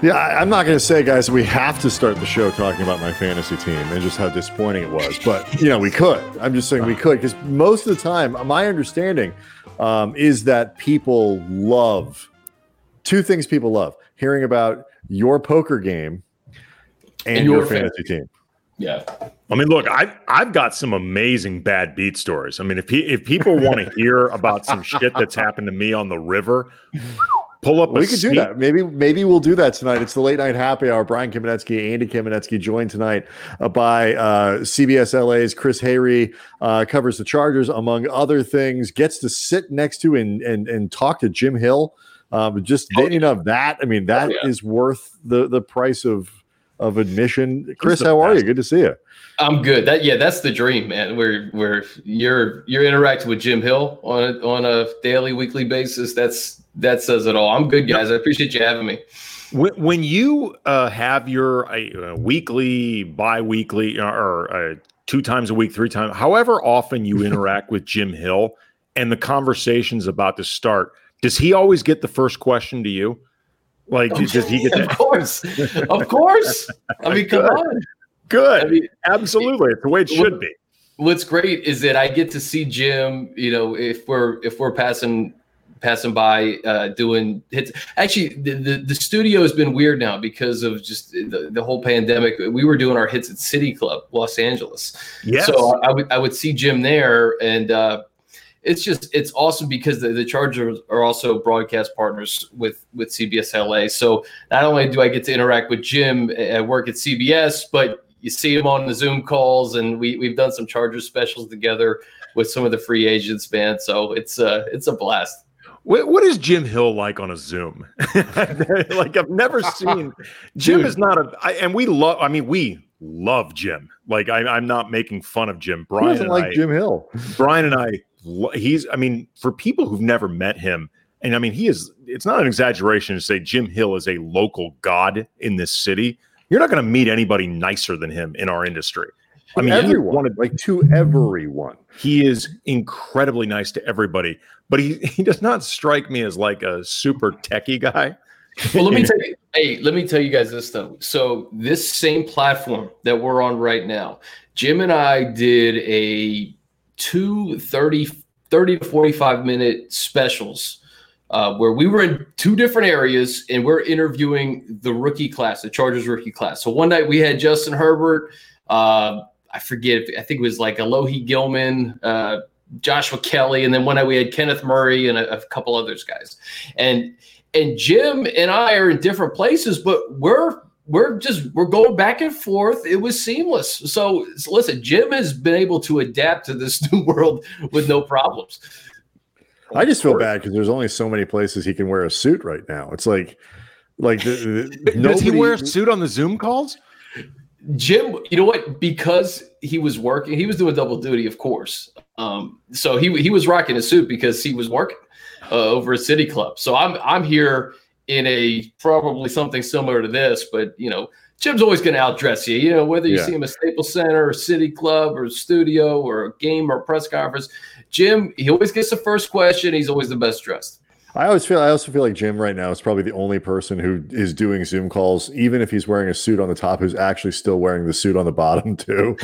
Yeah, I- I'm not going to say, guys, we have to start the show talking about my fantasy team and just how disappointing it was. But, you know, we could. I'm just saying we could because most of the time, my understanding um, is that people love two things people love hearing about your poker game and, And your, your fantasy team. Yeah. I mean, look, I've I've got some amazing bad beat stories. I mean, if pe- if people want to hear about some shit that's happened to me on the river, pull up. We could do that. Maybe maybe we'll do that tonight. It's the late night happy hour. Brian Kamenetsky, Andy Kamenetsky, joined tonight uh, by uh, CBS LA's Chris Hayre, uh, covers the Chargers among other things. Gets to sit next to and and and talk to Jim Hill. Um, just Oh, thinking of that, I mean, that is yeah. worth the the price of of admission. Chris, how are you? Good to see you. I'm good. That yeah, that's the dream, man. Where where you're you're interacting with Jim Hill on a, on a daily, weekly basis. That's that says it all. I'm good, guys. I appreciate you having me. When, when you uh, have your uh, weekly, bi-weekly, or, or uh, two times a week, three times, however often you interact with Jim Hill, and the conversation's about to start, does he always get the first question to you? Like, does he get of course, of course. I mean, come on. Good. I mean, Absolutely. It's the way it should be. what's great is that I get to see Jim. You know, if we're if we're passing passing by uh, doing hits. Actually, the, the the studio has been weird now because of just the, the whole pandemic. We were doing our hits at City Club, Los Angeles. Yes. So I would I would see Jim there, and uh, it's just it's awesome because the, the Chargers are also broadcast partners with with CBS LA. So not only do I get to interact with Jim at work at CBS, but you see him on the Zoom calls, and we we've done some Chargers specials together with some of the free agents, man. So it's uh it's a blast. What, what is Jim Hill like on a Zoom? like I've never seen Jim Dude. is not a, I, and we love. I mean, we love Jim. Like I, I'm not making fun of Jim. Who Brian doesn't and like I, Jim Hill? Brian and I, he's. I mean, for people who've never met him, and I mean, he is. It's not an exaggeration to say Jim Hill is a local god in this city. You're not going to meet anybody nicer than him in our industry. I mean, he is everyone, one of- like to everyone. he is incredibly nice to everybody, but he he does not strike me as like a super techie guy. Well, let me tell you. Hey, let me tell you guys this though. So this same platform that we're on right now, Jim and I did a two 30, 30 to 45 minute specials uh, where we were in two different areas and we're interviewing the rookie class, the Chargers rookie class. So one night we had Justin Herbert. Uh, I forget, if, I think it was like Alohi Gilman, uh, Joshua Kelley, and then one night we had Kenneth Murray and a, a couple others guys. And and Jim and I are in different places, but we're we're just we're going back and forth. It was seamless. So, so listen, Jim has been able to adapt to this new world with no problems. I just feel bad because there's only so many places he can wear a suit right now. It's like, like the, the, Does he wear a suit on the Zoom calls? Jim, you know what? Because he was working, he was doing double duty, of course. Um, so he he was rocking a suit because he was working uh, over at City Club. So I'm I'm here in a probably something similar to this, but you know, Jim's always going to outdress you. You know, whether you Yeah. see him at Staples Center or City Club or studio or a game or press conference, Jim he always gets the first question. He's always the best dressed. I always feel. I also feel like Jim right now is probably the only person who is doing Zoom calls, even if he's wearing a suit on the top, who's actually still wearing the suit on the bottom too.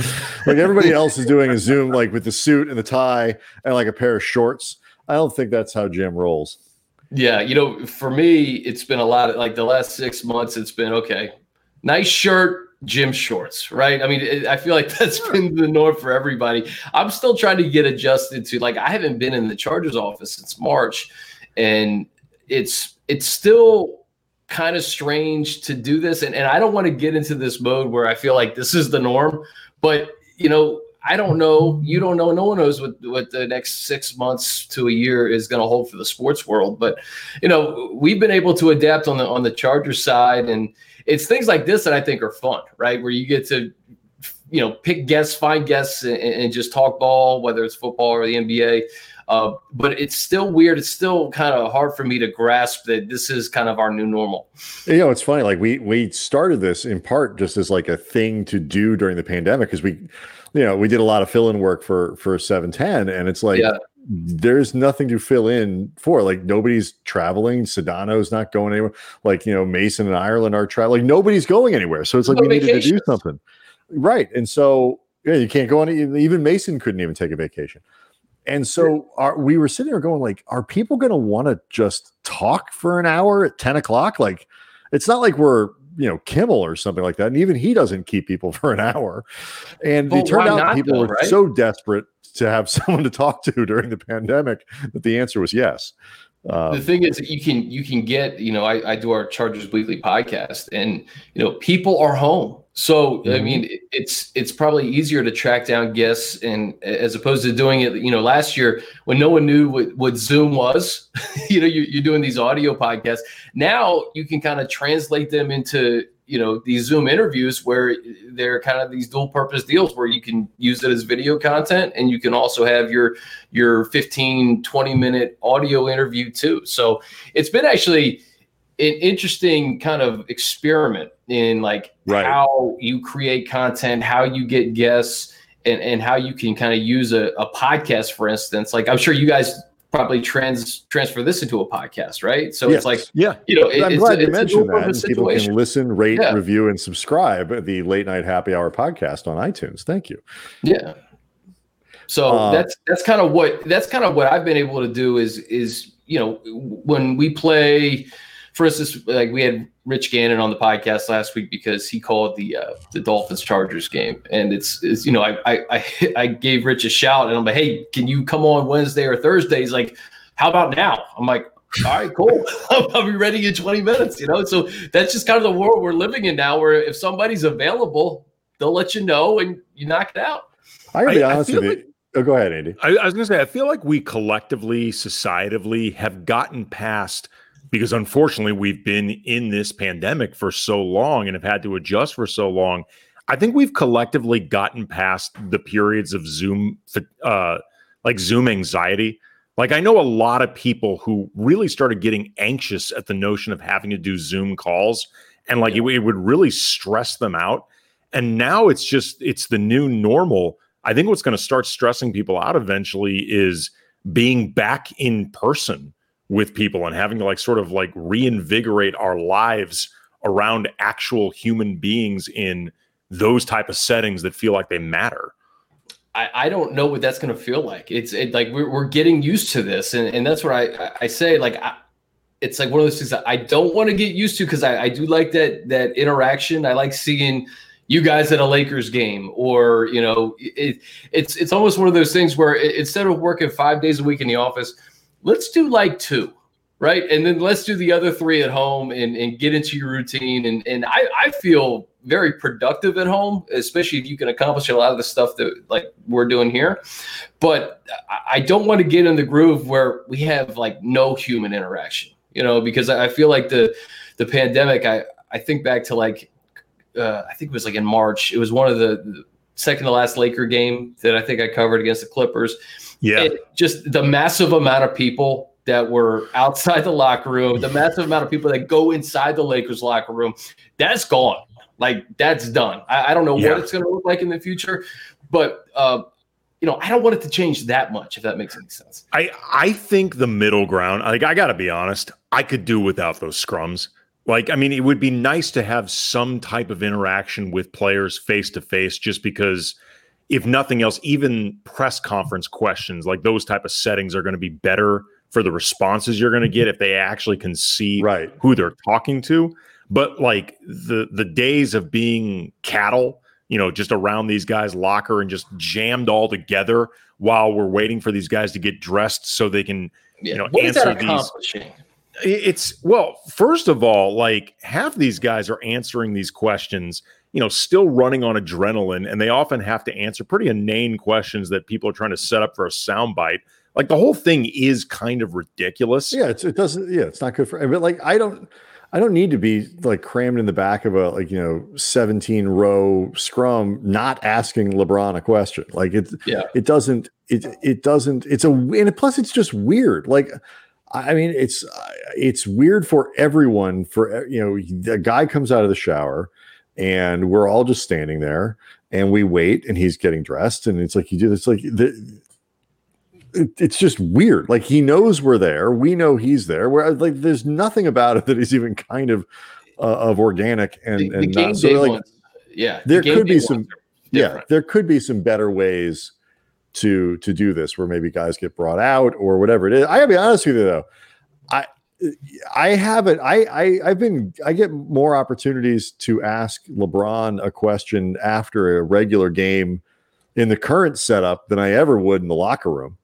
like everybody else is doing a Zoom like with the suit and the tie and like a pair of shorts. I don't think that's how Jim rolls. Yeah, you know, for me, it's been a lot of like the last six months. It's been okay, nice shirt, gym shorts, right? I mean, it, I feel like that's been the norm for everybody. I'm still trying to get adjusted to like I haven't been in the Chargers office since March, and it's it's still kind of strange to do this, and and I don't want to get into this mode where I feel like this is the norm, but you know. I don't know. You don't know. No one knows what, what the next six months to a year is going to hold for the sports world. But you know, we've been able to adapt on the on the Chargers side, and it's things like this that I think are fun, right? Where you get to, you know, pick guests, find guests, and, and just talk ball, whether it's football or the NBA. Uh, but it's still weird. It's still kind of hard for me to grasp that this is kind of our new normal. You know, it's funny. Like we we started this in part just as like a thing to do during the pandemic because we, you know, we did a lot of fill-in work for for seven ten, and it's like Yeah. there's nothing to fill in for. Like nobody's traveling. Sedano's not going anywhere. Like you know, Mason and Ireland are traveling. Like nobody's going anywhere. So it's like No we oh, needed to do something, right? And so yeah, you can't go on. Even Mason couldn't even take a vacation. And so are, we were sitting there going, like, are people going to want to just talk for an hour at 10 o'clock? Like, it's not like we're, you know, Kimmel or something like that. And even he doesn't keep people for an hour. And Well, it turned out not, people though, were right? so desperate to have someone to talk to during the pandemic that the answer was yes. The Um, thing is that you can you can get you know I, I do our chargers weekly podcast and you know people are home so i Mhm. mean it's it's probably easier to track down guests and as opposed to doing it you know last year when no one knew what, what zoom was you know you, you're doing these audio podcasts now you can kind of translate them into you know these zoom interviews where they're kind of these dual purpose deals where you can use it as video content and you can also have your your 15 20 minute audio interview too so it's been actually an interesting kind of experiment in like Right. how you create content how you get guests and, and how you can kind of use a, a podcast for instance like i'm sure you guys probably trans transfer this into a podcast right so yes. it's like Yeah. you know it- I'm it's, glad a, you mentioned that. People can listen, rate, Yeah. review, and subscribe the Late Night Happy Hour podcast on iTunes. Thank you. Yeah. So Uh, that's that's kind of what that's kind of what I've been able to do is is you know when we play, for instance, like we had Rich Gannon on the podcast last week because he called the uh, the Dolphins Chargers game, and it's, it's you know I, I I I gave Rich a shout and I'm like, hey, can you come on Wednesday or Thursday? He's like, how about now? I'm like. All right, cool. I'll be ready in 20 minutes, you know. So that's just kind of the world we're living in now, where if somebody's available, they'll let you know and you knock it out. I gotta be I- I honest with you. oh, go ahead, Andy. I, I was going to say, I feel like we collectively, societally, have gotten past because unfortunately we've been in this pandemic for so long and have had to adjust for so long. I think we've collectively gotten past the periods of Zoom, uh, like Zoom anxiety. Like I know a lot of people who really started getting anxious at the notion of having to do Zoom calls, and like it, it would really stress them out. And now it's just it's the new normal. I think what's going to start stressing people out eventually is being back in person with people and having to like sort of like reinvigorate our lives around actual human beings in those type of settings that feel like they matter. I, I don't know what that's going to feel like. It's it, like we're, we're getting used to this, and, and that's what I I say. Like I, it's like one of those things that I don't want to get used to because I, I do like that that interaction. I like seeing you guys at a Lakers game, or you know, it, it's it's almost one of those things where i- instead of working five days a week in the office, let's do like two, right? And then let's do the other three at home and, and get into your routine. And and I, I feel very productive at home, especially if you can accomplish a lot of the stuff that like we're doing here. But I- don't want to get in the groove where we have like no human interaction, you know, because I I feel like the the pandemic, I, I think back to like uh, I think it was like in March. It was one of the, the second to last Laker game that I think I covered against the Clippers. Yeah. It, just the massive amount of people that were outside the locker room, the massive amount of people that go inside the Lakers locker room, that's gone. Like that's done. I, I don't know Yeah. what it's going to look like in the future, but uh, you know, I don't want it to change that much. If that makes any sense. I I think the middle ground. Like I got to be honest, I could do without those scrums. Like I mean, it would be nice to have some type of interaction with players face to face, just because, if nothing else, even press conference questions like those type of settings are going to be better for the responses you're going to get if they actually can see Right. who they're talking to. But like the the days of being cattle, you know, just around these guys' locker and just jammed all together while we're waiting for these guys to get dressed so they can Yeah. You know, what is that answer these- accomplishing? It's well first of all like half these guys are answering these questions you know still running on adrenaline and they often have to answer pretty inane questions that people are trying to set up for a soundbite like the whole thing is kind of ridiculous Yeah, it's, it doesn't. Yeah, it's not good for. But like, I don't, I don't need to be like crammed in the back of a like you know seventeen row scrum, not asking LeBron a question. Like it, Yeah. it doesn't. It it doesn't. It's a and plus it's just weird. Like, I mean, it's uh, it's weird for everyone. For you know, the guy comes out of the shower, and we're all just standing there, and we wait, and he's getting dressed, and it's like you do. It's like the it, it's just weird. Like he knows we're there. We know he's there. Where like there's nothing about it that is even kind of uh, of organic and The, the and not, so like ones, yeah. there game could be some yeah there could be some better ways to to do this where maybe guys get brought out or whatever it is. I gotta be honest with you though. I I haven't I, I I've been I get more opportunities to ask LeBron a question after a regular game in the current setup than I ever would in the locker room.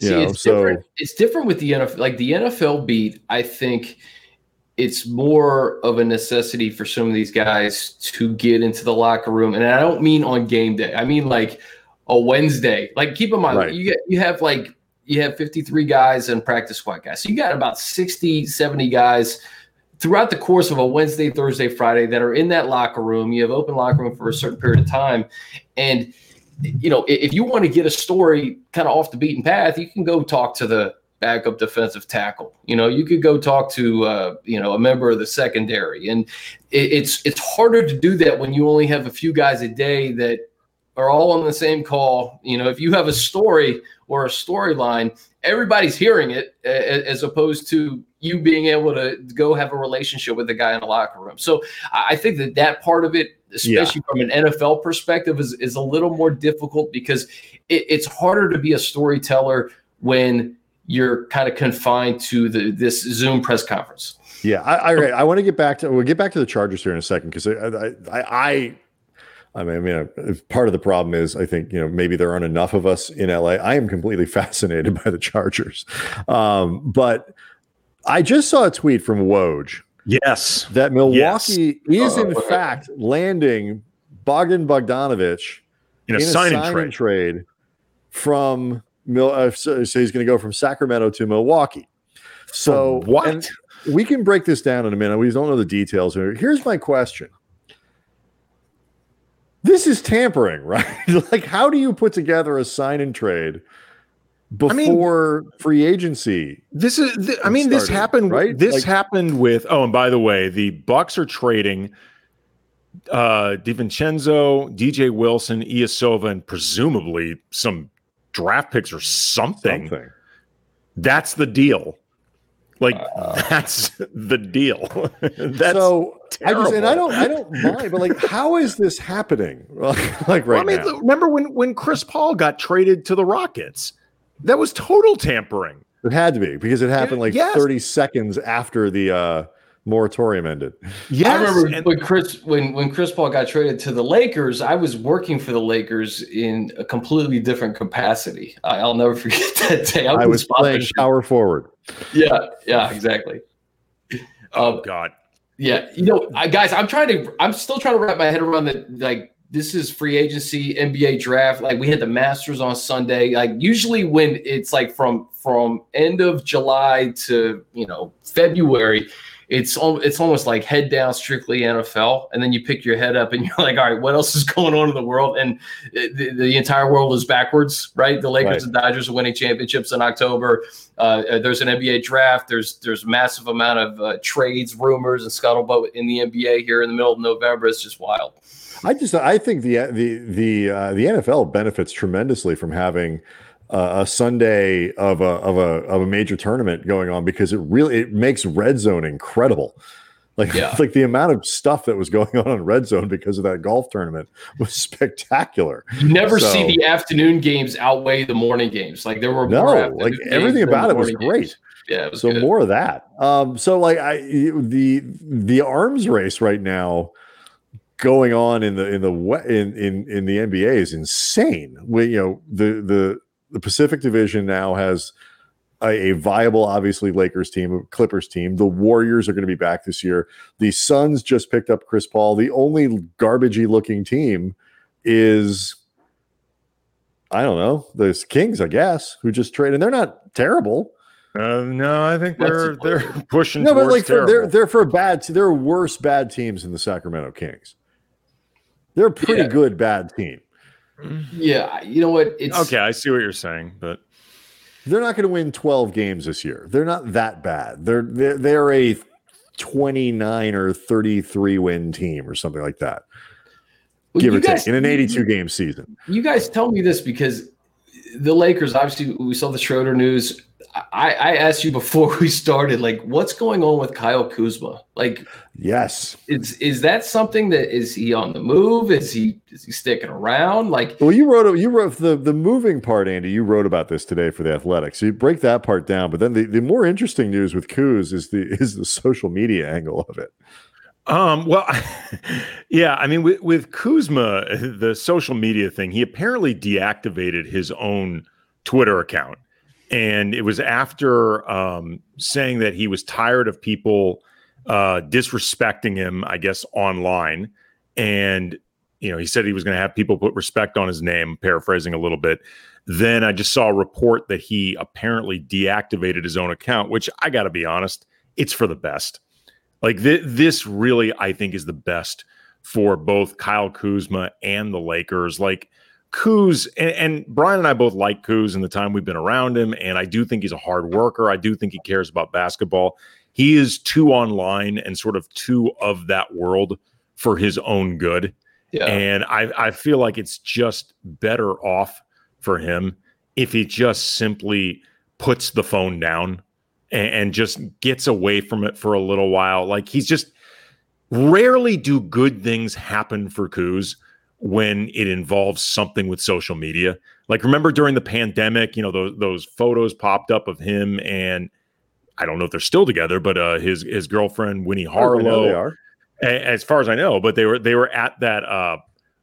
You See, know, it's so different. It's different with the NFL. Like the NFL beat, I think it's more of a necessity for some of these guys to get into the locker room. And I don't mean on game day. I mean like a Wednesday. Like keep in mind, Right. you get you have like you have 53 guys and practice squad guys. So you got about 60, 70 guys throughout the course of a Wednesday, Thursday, Friday that are in that locker room. You have open locker room for a certain period of time. And you know, if you want to get a story kind of off the beaten path, you can go talk to the backup defensive tackle. You know, you could go talk to uh, you know a member of the secondary, and it, it's it's harder to do that when you only have a few guys a day that are all on the same call. You know, if you have a story or a storyline, everybody's hearing it, as opposed to you being able to go have a relationship with the guy in the locker room. So I think that that part of it, especially from an NFL perspective, is is a little more difficult because it, it's harder to be a storyteller when you're kind of confined to the this Zoom press conference. Yeah, I I, I want to get back to we'll get back to the Chargers here in a second because I I, I I mean I mean uh, part of the problem is I think you know maybe there aren't enough of us in LA. I am completely fascinated by the Chargers, um, but I just saw a tweet from Woj Yes. that Milwaukee yes. is in Uh, fact landing Bogdan Bogdanovich In a in signing sign trade. and trade trade from Mil. Uh, so, so he's going to go from Sacramento to Milwaukee. So what? we can break this down in a minute. We don't know the details here. Here's my question. This is tampering, right? like, how do you put together a sign and trade I mean- before free agency? This is. th- I mean, this happened. right? This Like- happened with. Oh, and by the way, the Bucks are trading uh DiVincenzo, DJ Wilson, Ilyasova, and presumably some draft picks or something. Something. That's the deal. Like Uh, that's the deal. that's so I just and I don't I don't mind, but like, how is this happening? like right Well, I mean, now. remember when when Chris Paul got traded to the Rockets? That was total tampering. It had to be because it happened like Yes. 30 seconds after the uh, moratorium ended. Yes, I remember and- when Chris when when Chris Paul got traded to the Lakers, I was working for the Lakers in a completely different capacity. I, I'll never forget that day. I in was playing sponsorship. power forward. Yeah, yeah, exactly. oh Um, God. Yeah, you know, I, guys, I'm trying to, I'm still trying to wrap my head around that. Like, this is free agency, NBA draft. Like, we had the Masters on Sunday. Like, usually when it's like from from end of July to you know February, it's al- it's almost like head down, strictly NFL, and then you pick your head up and you're like, all right, what else is going on in the world? And the, the entire world is backwards, right? The Lakers Right. and Dodgers are winning championships in October. Uh, there's an NBA draft. There's there's massive amount of uh, trades, rumors, and scuttlebutt in the NBA here in the middle of November. It's just wild. I just I think the the the uh, the NFL benefits tremendously from having uh, a Sunday of a of a of a major tournament going on because it really it makes red zone incredible. Like Yeah. like the amount of stuff that was going on in red zone because of that golf tournament was spectacular. You never So- see the afternoon games outweigh the morning games. Like there were No, more like, everything about it was morning great. Yeah, was so good. more of that um so like i the the arms race right now going on in the in the in in in the nba is insane we you know the the the pacific division now has a, a viable obviously lakers team clippers team the warriors are going to be back this year the suns just picked up chris paul the only garbagey looking team is i don't know the kings i guess who just traded and they're not terrible Uh, no, I think they're they're pushing. no, but like for, they're terrible. they're for bad. There are worse bad teams than the Sacramento Kings. They're a pretty Yeah. good bad team. Yeah, you know what? It's okay, I see what you're saying, but They're not going to win twelve games this year. They're not that bad. They're they're, they're a twenty nine or thirty three win team or something like that, well, give or guys- take, in an eighty two game season. You guys tell me this because the Lakers, obviously, we saw the Schroeder news. I, I asked you before we started, like, what's going on with Kyle Kuzma? Like, yes, is is that something that is he on the move? Is he is he sticking around? Like, well, you wrote you wrote the the moving part, Andy. You wrote about this today for the Athletic, so you break that part down. But then the, the more interesting news with Kuz is the is the social media angle of it. Um, well, yeah, I mean, with, with Kuzma, the social media thing, he apparently deactivated his own Twitter account. And it was after um, saying that he was tired of people uh, disrespecting him, I guess, online. And, you know, he said he was going to have people put respect on his name, paraphrasing a little bit. Then I just saw a report that he apparently deactivated his own account, which I got to be honest, it's for the best like th- this really, I think, is the best for both Kyle Kuzma and the Lakers. Like Kuz and, and, Brian and I both like Kuz in the time we've been around him, and I do think he's a hard worker. I do think he cares about basketball. He is too online and sort of too of that world for his own good. Yeah. And I, I feel like it's just better off for him if he just simply puts the phone down and, and just gets away from it for a little while. Like he's just rarely do good things happen for Kuz when it involves something with social media. Like remember during the pandemic, you know, those those photos popped up of him and I don't know if they're still together, but uh his his girlfriend Winnie Harlow. Oh, they are. As far as I know, but they were they were at that uh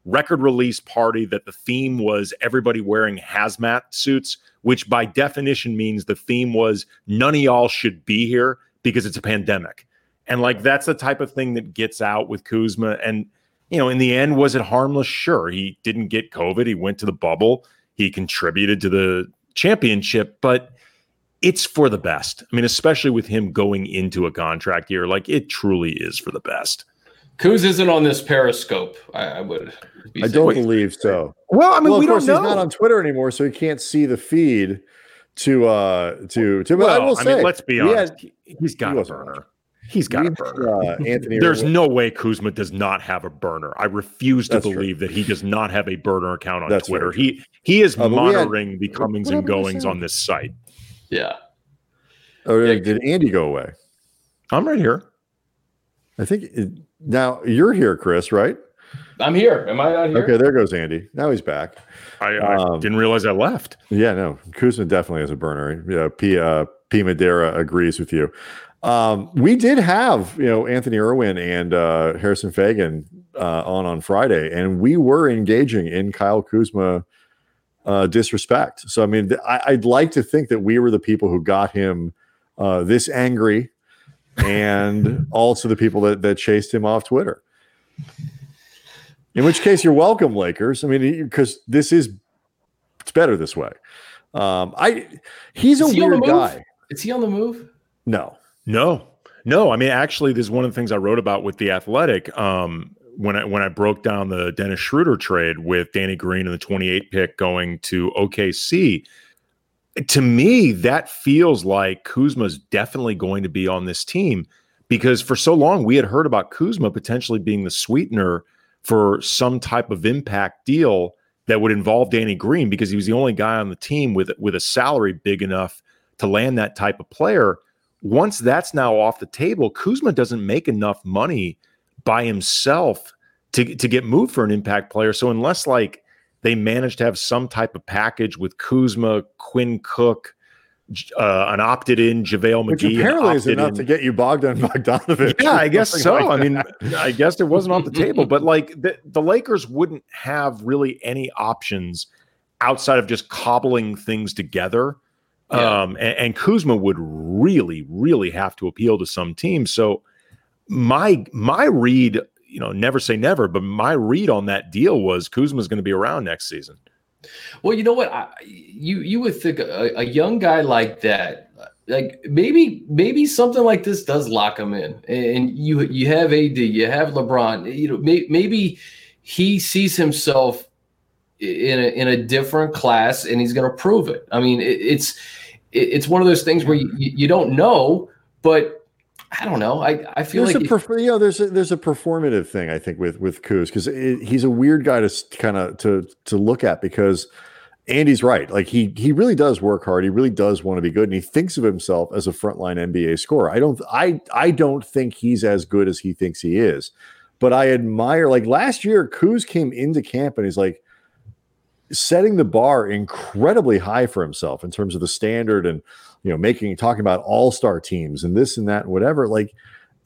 record release party that the theme was everybody wearing hazmat suits which by definition means the theme was none of y'all should be here because it's a pandemic. And like that's the type of thing that gets out with Kuzma. And, you know, in the end, was it harmless? Sure. He didn't get COVID. He went to the bubble. He contributed to the championship, but it's for the best. I mean, especially with him going into a contract year, like it truly is for the best. Kuz isn't on this Periscope. I, I would. I don't believe so. Well, I mean, well, we don't know. He's not on Twitter anymore, so he can't see the feed to uh to to. Well, I will I say, mean, let's be honest. Had, he's got he a burner. He's got a burner. Uh, Anthony. There's no way Kuzma does not have a burner. I refuse to That's believe true. that he does not have a burner account on That's Twitter. He he is uh, monitoring had, the comings and goings on this site. Yeah. Oh, yeah. did Andy go away? I'm right here. I think it, now you're here, Chris, right? I'm here. Am I not here? Okay, there goes Andy. Now he's back. I, I um, didn't realize I left. Yeah, no. Kuzma definitely has a burner. Yeah, P uh, P Madeira agrees with you. Um, we did have you know Anthony Irwin and uh, Harrison Faigen uh, on on Friday, and we were engaging in Kyle Kuzma uh, disrespect. So I mean, th- I, would like to think that we were the people who got him uh, this angry and also the people that, that chased him off Twitter. In which case, you're welcome, Lakers. I mean, because this is it's better this way. Um, I he's is a he weird guy. Is he on the move? No, no, no. I mean, actually, this is one of the things I wrote about with the Athletic. Um, when I when I broke down the Dennis Schroeder trade with Danny Green and the 28 pick going to OKC, to me, that feels like Kuzma's definitely going to be on this team because for so long we had heard about Kuzma potentially being the sweetener for some type of impact deal that would involve Danny Green because he was the only guy on the team with with a salary big enough to land that type of player. Once that's now off the table, Kuzma doesn't make enough money by himself to to get moved for an impact player. So unless like they managed to have some type of package with Kuzma, Quinn Cook, uh, an opted in JaVale McGee. Which apparently is enough in. to get you Bogdan Bogdanovich. Yeah, I guess so. Like I mean, I guess it wasn't off the table, but like the, the Lakers wouldn't have really any options outside of just cobbling things together. Yeah. Um, and, and Kuzma would really, really have to appeal to some teams. So my my read you know, never say never, but my read on that deal was Kuzma's going to be around next season. Well, you know what? I, you you would think a, a, young guy like that, like maybe maybe something like this does lock him in, and you you have AD, you have LeBron. You know, may, maybe he sees himself in a in a different class, and he's going to prove it. I mean, it, it's it, it's one of those things where you, you don't know, but I don't know. I, I feel there's like a perf- you know there's a, there's a performative thing I think with with Kuz because he's a weird guy to kind of to to look at because Andy's right. Like he he really does work hard. He really does want to be good, and he thinks of himself as a frontline NBA scorer. I don't I I don't think he's as good as he thinks he is, but I admire. Like last year, Kuz came into camp and he's like setting the bar incredibly high for himself in terms of the standard and you know making talking about all star teams and this and that and whatever. Like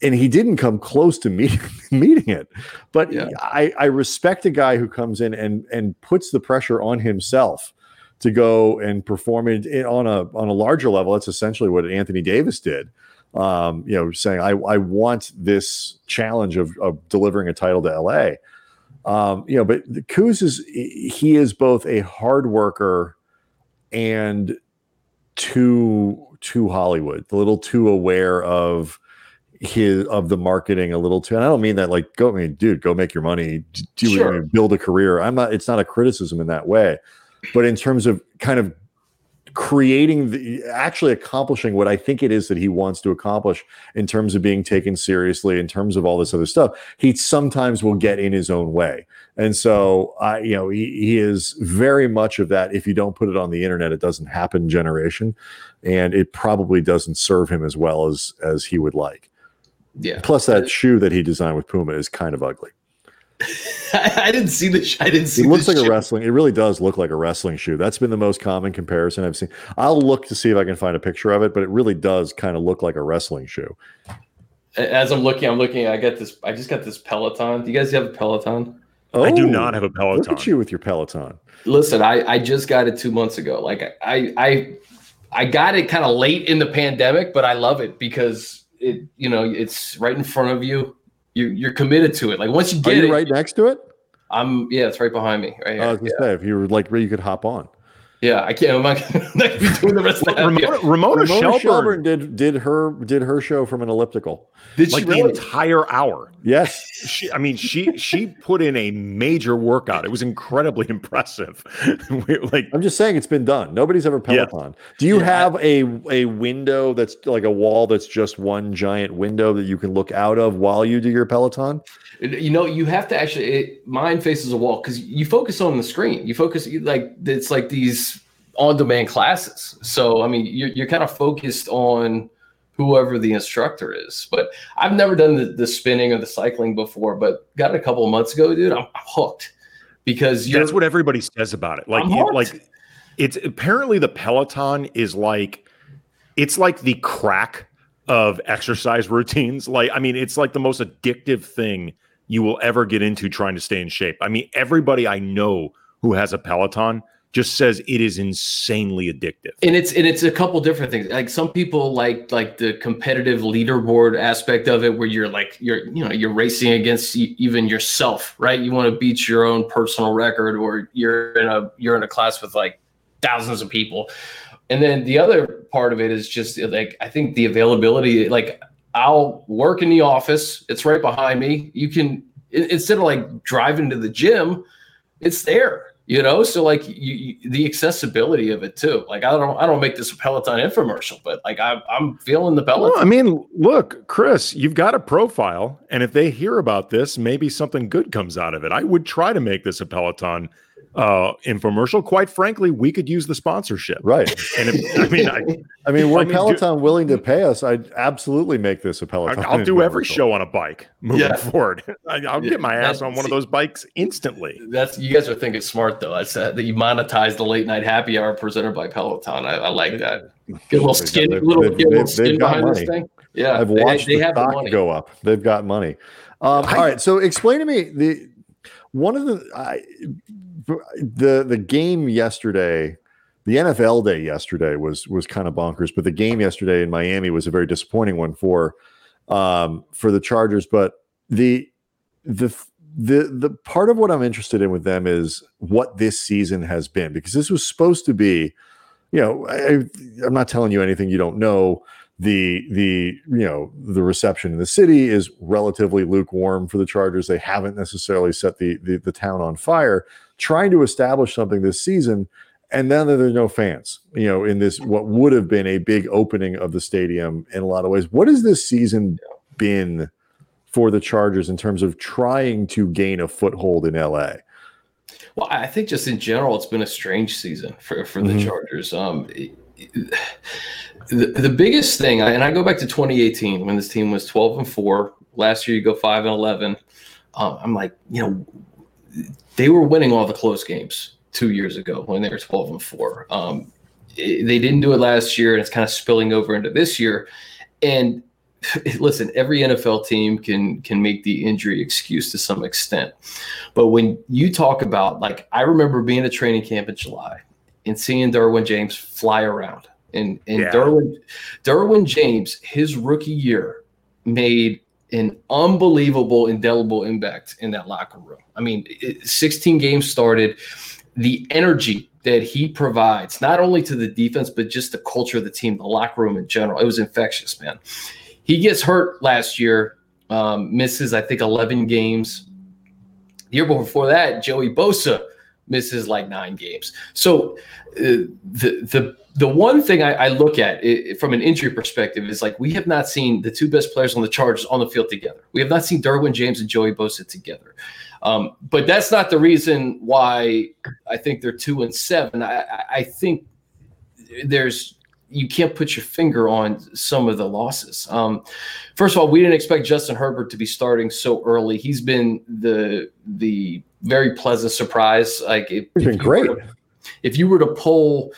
and he didn't come close to meeting meeting it. But yeah. I, I respect a guy who comes in and and puts the pressure on himself to go and perform it on a on a larger level. That's essentially what Anthony Davis did. Um, you know, saying I I want this challenge of of delivering a title to LA. Um, you know, but the Kuz is he is both a hard worker and too too Hollywood, a little too aware of his of the marketing a little too. And I don't mean that like go I mean, dude, go make your money, do sure. build a career. I'm not. It's not a criticism in that way, but in terms of kind of creating the actually accomplishing what I think it is that he wants to accomplish in terms of being taken seriously, in terms of all this other stuff, he sometimes will get in his own way. And so I, you know, he, he is very much of that. If you don't put it on the internet, it doesn't happen generation. And it probably doesn't serve him as well as as he would like. Yeah. Plus, that uh, shoe that he designed with Puma is kind of ugly. I, didn't see the. I didn't see. It looks like shoe. a wrestling. It really does look like a wrestling shoe. That's been the most common comparison I've seen. I'll look to see if I can find a picture of it, but it really does kind of look like a wrestling shoe. As I'm looking, I'm looking. I got this. I just got this Peloton. Do you guys have a Peloton? Oh, I do not have a Peloton. Look at you with your Peloton. Listen, I I just got it two months ago. Like I I I got it kind of late in the pandemic, but I love it because it you know it's right in front of you. You you're committed to it. Like once you get Are you it, right next to it. I'm yeah, it's right behind me. Right here. I was gonna yeah. say if you were like where you could hop on. Yeah, I can't. I'm not, gonna be doing the rest of that. Ramona, Ramona, Ramona Shelburne, Shelburne did did her did her show from an elliptical. Did like really? the entire hour? Yes. She, I mean, she she put in a major workout. It was incredibly impressive. like I'm just saying, it's been done. Nobody's ever Peloton. Yeah. Do you yeah, have a window that's like a wall that's just one giant window that you can look out of while you do your Peloton? You know, you have to actually. It, mine faces a wall because you focus on the screen. You focus like it's like these on-demand classes. So I mean, you're you're kind of focused on whoever the instructor is. But I've never done the, the spinning or the cycling before, but got it a couple of months ago, dude. I'm, I'm hooked because that's what everybody says about it. Like, it, like it's apparently the Peloton is like it's like the crack of exercise routines. Like, I mean, it's like the most addictive thing you will ever get into trying to stay in shape. I mean, everybody I know who has a Peloton just says it is insanely addictive. And it's and it's a couple different things. Like some people like like the competitive leaderboard aspect of it, where you're like you're you know you're racing against even yourself, right? You want to beat your own personal record, or you're in a you're in a class with like thousands of people. And then the other part of it is just like I think the availability. Like I'll work in the office; it's right behind me. You can instead of like driving to the gym, it's there you know? So like you, you, the accessibility of it too. Like i don't i don't make this a peloton infomercial but like I, i'm feeling the peloton. Well, i mean look chris you've got a profile and if they hear about this maybe something good comes out of it. I would try to make this a peloton uh, infomercial. Quite frankly, we could use the sponsorship. Right. And if, I mean, I, I mean, were I mean, Peloton do, willing to pay us, I'd absolutely make this a Peloton. I'll do every show on a bike moving yeah. forward. I, will yeah, get my ass on one of those bikes instantly. That's you guys are thinking smart though. I said that you monetize the late night happy hour presented by Peloton. I, I like that. Get a little skin, they've, little, they've, get a little skin behind money. this thing. Yeah, I've watched they, they the have stock the go up. They've got money. Um, all right, so explain to me the one of the I, the the game yesterday, the NFL day yesterday was was kind of bonkers, but the game yesterday in Miami was a very disappointing one for um, for the Chargers. But the the the the part of what I'm interested in with them is what this season has been because this was supposed to be, you know, I, I'm not telling you anything you don't know the the you know the reception in the city is relatively lukewarm for the Chargers. They haven't necessarily set the the, the town on fire, trying to establish something this season, and then there's no fans. You know, in this what would have been a big opening of the stadium in a lot of ways. What has this season been for the Chargers in terms of trying to gain a foothold in LA? Well, I think just in general, it's been a strange season for, for the mm-hmm. Chargers. Um, the, the biggest thing, and I go back to 2018 when this team was 12 and four. Last year, you go five and 11. Um, I'm like, you know, they were winning all the close games two years ago when they were 12 and four. Um, it, they didn't do it last year, and it's kind of spilling over into this year. And listen, every NFL team can can make the injury excuse to some extent. But when you talk about like I remember being at training camp in July and seeing Derwin James fly around. And and yeah. Derwin Derwin James, his rookie year, made an unbelievable, indelible impact in that locker room. I mean, 16 games started. The energy that he provides, not only to the defense, but just the culture of the team, the locker room in general, it was infectious, man. He gets hurt last year, um, misses, I think, 11 games. The year before that, Joey Bosa misses like nine games. So uh, the the the one thing I, I look at it, from an injury perspective is like we have not seen the two best players on the Chargers on the field together. We have not seen Derwin James and Joey Bosa together. Um, but that's not the reason why I think they're two and seven. I, I think there's you can't put your finger on some of the losses. Um, first of all, we didn't expect Justin Herbert to be starting so early. He's been the the very pleasant surprise. Like it, he's been great. To, if you were to pull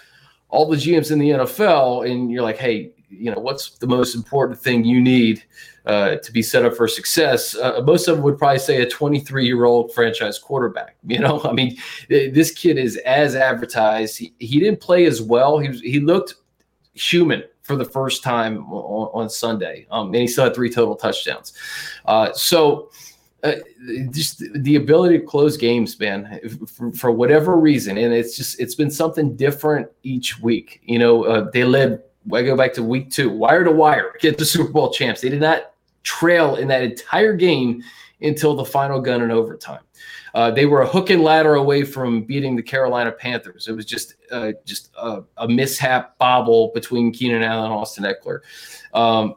all the GMs in the NFL and you're like, hey, you know, what's the most important thing you need uh, to be set up for success? Uh, most of them would probably say a 23 year old franchise quarterback. You know, I mean, this kid is as advertised. He, he didn't play as well. He was, he looked human for the first time on, on Sunday, um, and he still had three total touchdowns. Uh, so. Uh, just the ability to close games, man, for, for, whatever reason, and it's just it's been something different each week. You know, uh, they led. I go back to week two, wire to wire, get the Super Bowl champs. They did not trail in that entire game until the final gun in overtime. Uh, they were a hook and ladder away from beating the Carolina Panthers. It was just uh, just a, a, mishap bobble between Keenan Allen and Austin Ekeler. Um,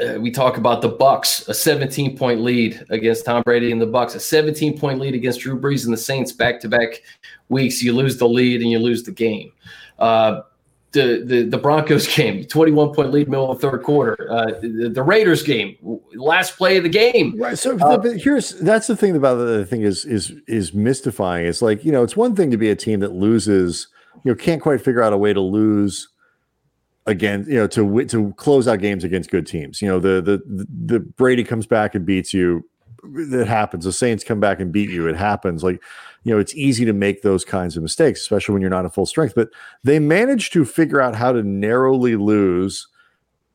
uh, we talk about the Bucks, a 17 point lead against Tom Brady and the Bucks, a 17 point lead against Drew Brees and the Saints back to back weeks. You lose the lead and you lose the game. Uh, the, the, the Broncos game, 21 point lead, middle of the third quarter. Uh, the, the, Raiders game, last play of the game. Right. So uh, here's that's the thing about the thing is is is mystifying. It's like you know it's one thing to be a team that loses, you know, can't quite figure out a way to lose again, you know, to to close out games against good teams. You know, the the the Brady comes back and beats you. It happens. The Saints come back and beat you. It happens. Like you know, it's easy to make those kinds of mistakes, especially when you're not at full strength. But they managed to figure out how to narrowly lose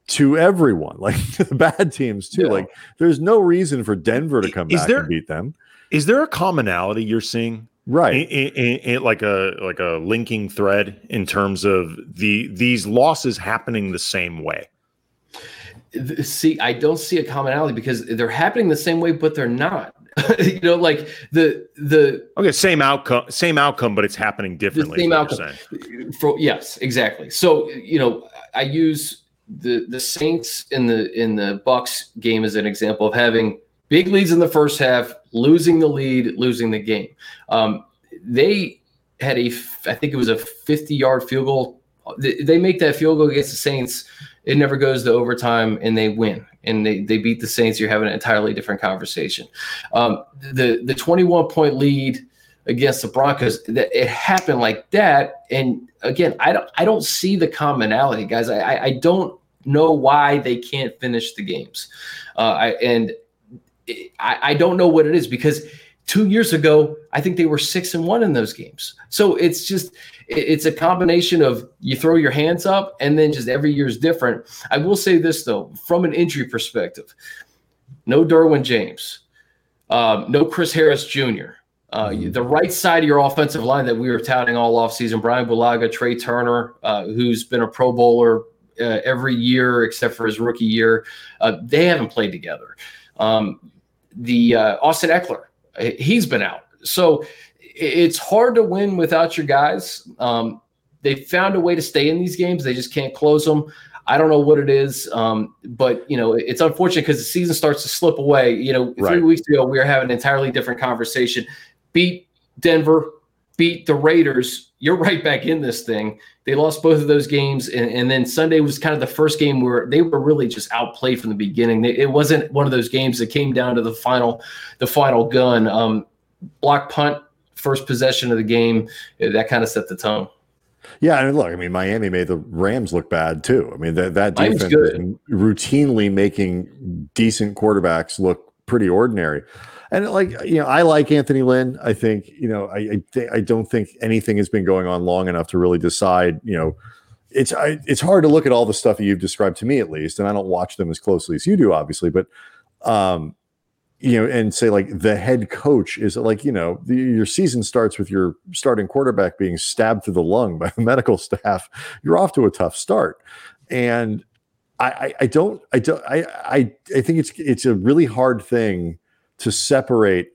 to everyone, like to the bad teams too. Yeah. Like there's no reason for Denver to come is back there, and beat them. Is there a commonality you're seeing? Right, in, in, in, like a like a linking thread in terms of the these losses happening the same way. See, I don't see a commonality because they're happening the same way, but they're not. you know, like the the okay, same outcome, same outcome, but it's happening differently. same outcome. For, yes, exactly. So you know, I use the the Saints in the in the Bucks game as an example of having big leads in the first half, losing the lead, losing the game. Um, they had a, I think it was a 50 yard field goal. They, they make that field goal against the Saints. It never goes to overtime, and they win and they, they beat the Saints, you're having an entirely different conversation. Um, the the 21 point lead against the Broncos, that it happened like that. And again, I don't I don't see the commonality, guys. I I don't know why they can't finish the games, uh, I, and I, I don't know what it is because two years ago I think they were six and one in those games. So it's just it's a combination of you throw your hands up and then just every year is different. I will say this though, from an injury perspective, no Derwin James, um, no Chris Harris Jr. Uh, mm-hmm. the right side of your offensive line that we were touting all offseason, Brian Bulaga, Trai Turner, uh, who's been a Pro Bowler uh, every year except for his rookie year, uh, they haven't played together. Um, the uh, Austin Ekeler, he's been out. So it's hard to win without your guys. Um, they found a way to stay in these games. They just can't close them. I don't know what it is, um, but you know it's unfortunate because the season starts to slip away. You know, three right. weeks ago we were having an entirely different conversation. Beat Denver, beat the Raiders, you're right back in this thing. They lost both of those games, and, and then Sunday was kind of the first game where they were really just outplayed from the beginning. They, it wasn't one of those games that came down to the final, the final gun. Um, block punt, first possession of the game, that kind of set the tone. Yeah, and look, I mean, Miami made the Rams look bad too. I mean, that that defense routinely making decent quarterbacks look pretty ordinary. And like you know, I like Anthony Lynn. I think you know, I I, th- I don't think anything has been going on long enough to really decide. You know, it's I, it's hard to look at all the stuff that you've described to me at least, and I don't watch them as closely as you do, obviously. But um, you know, and say like the head coach is like you know the, your season starts with your starting quarterback being stabbed through the lung by the medical staff. You're off to a tough start, and I, I, I don't I don't I, I I think it's it's a really hard thing to separate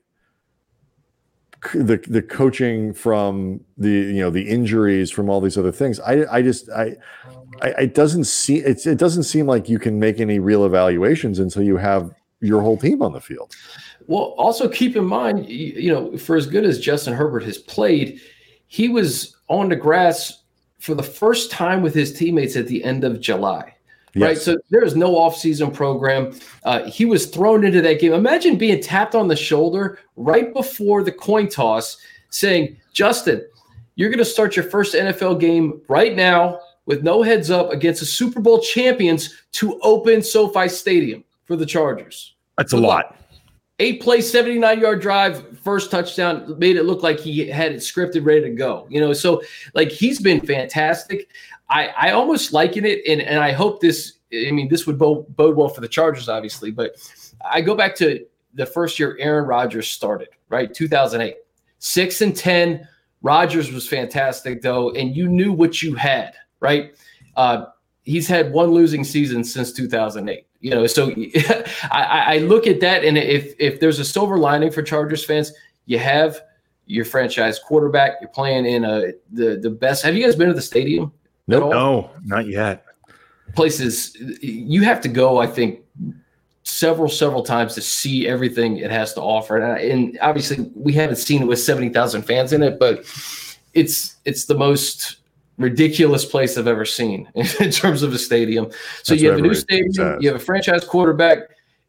the the coaching from the you know the injuries from all these other things. I I just I, I it doesn't see it's it doesn't seem like you can make any real evaluations until you have your whole team on the field. Well, also keep in mind, you know, for as good as Justin Herbert has played, he was on the grass for the first time with his teammates at the end of July. Yes. Right. So there is no offseason program. Uh, he was thrown into that game. Imagine being tapped on the shoulder right before the coin toss saying, Justin, you're going to start your first NFL game right now with no heads up against the Super Bowl champions to open SoFi Stadium for the Chargers. That's Good a lot. Luck. Eight play, 79 yard drive, first touchdown, made it look like he had it scripted, ready to go. You know, so like he's been fantastic. I, I almost liken it, and, and I hope this. I mean, this would bode, bode well for the Chargers, obviously. But I go back to the first year Aaron Rodgers started, right, 2008, six and ten. Rodgers was fantastic though, and you knew what you had, right? Uh, he's had one losing season since 2008. You know, so I, I look at that, and if if there's a silver lining for Chargers fans, you have your franchise quarterback. You're playing in a the the best. Have you guys been to the stadium? Nope. No, not yet. Places you have to go, I think, several, several times to see everything it has to offer. And, I, and obviously, we haven't seen it with seventy thousand fans in it, but it's it's the most ridiculous place I've ever seen in, terms of a stadium. So That's you have a new stadium, you have a franchise quarterback,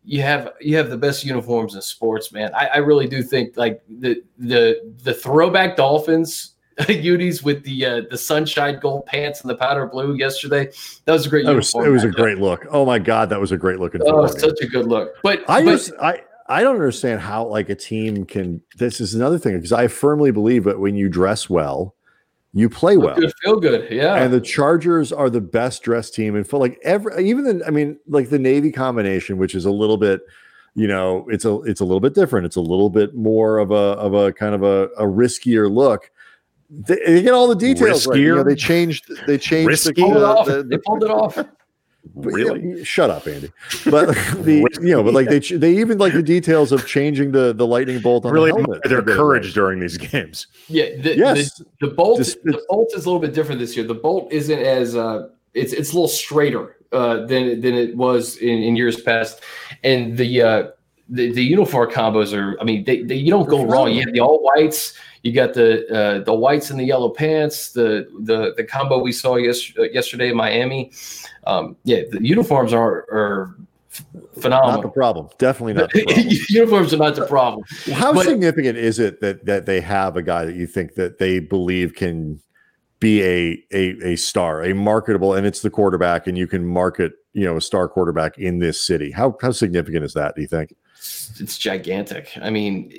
you have you have the best uniforms in sports, man. I, I really do think like the the the throwback Dolphins Unis with the uh, the sunshine gold pants and the powder blue yesterday. That was a great. That was, it was a great look. Oh my god, that was a great looking. Oh, such a good look. But I but, just I I don't understand how like a team can. This is another thing because I firmly believe that when you dress well, you play well. Good, feel good, yeah. And the Chargers are the best dressed team and for like every even the I mean like the Navy combination, which is a little bit you know it's a it's a little bit different it's a little bit more of a of a kind of a, a riskier look they, they get all the details right. You know, they changed. They changed. The, uh, the, the, they pulled it off. Really? Yeah, shut up, Andy. But the you know, but like they they even like the details of changing the the lightning bolt on really the helmet. Their courage during these games. Yeah. The, yes. The, the bolt the bolt is a little bit different this year. The bolt isn't as uh it's it's a little straighter uh than than it was in, in years past, and the uh the, the uniform combos are. I mean, they, they you don't go wrong. You have the all whites you got the uh, the whites and the yellow pants, the the the combo we saw yes, uh, yesterday in Miami. Um, yeah, the uniforms are are phenomenal. Not the problem. Definitely not. uniforms are not the problem. How but, significant is it that that they have a guy that you think that they believe can be a a a star, a marketable, and it's the quarterback, and you can market you know a star quarterback in this city. How how significant is that? Do you think? It's gigantic. I mean,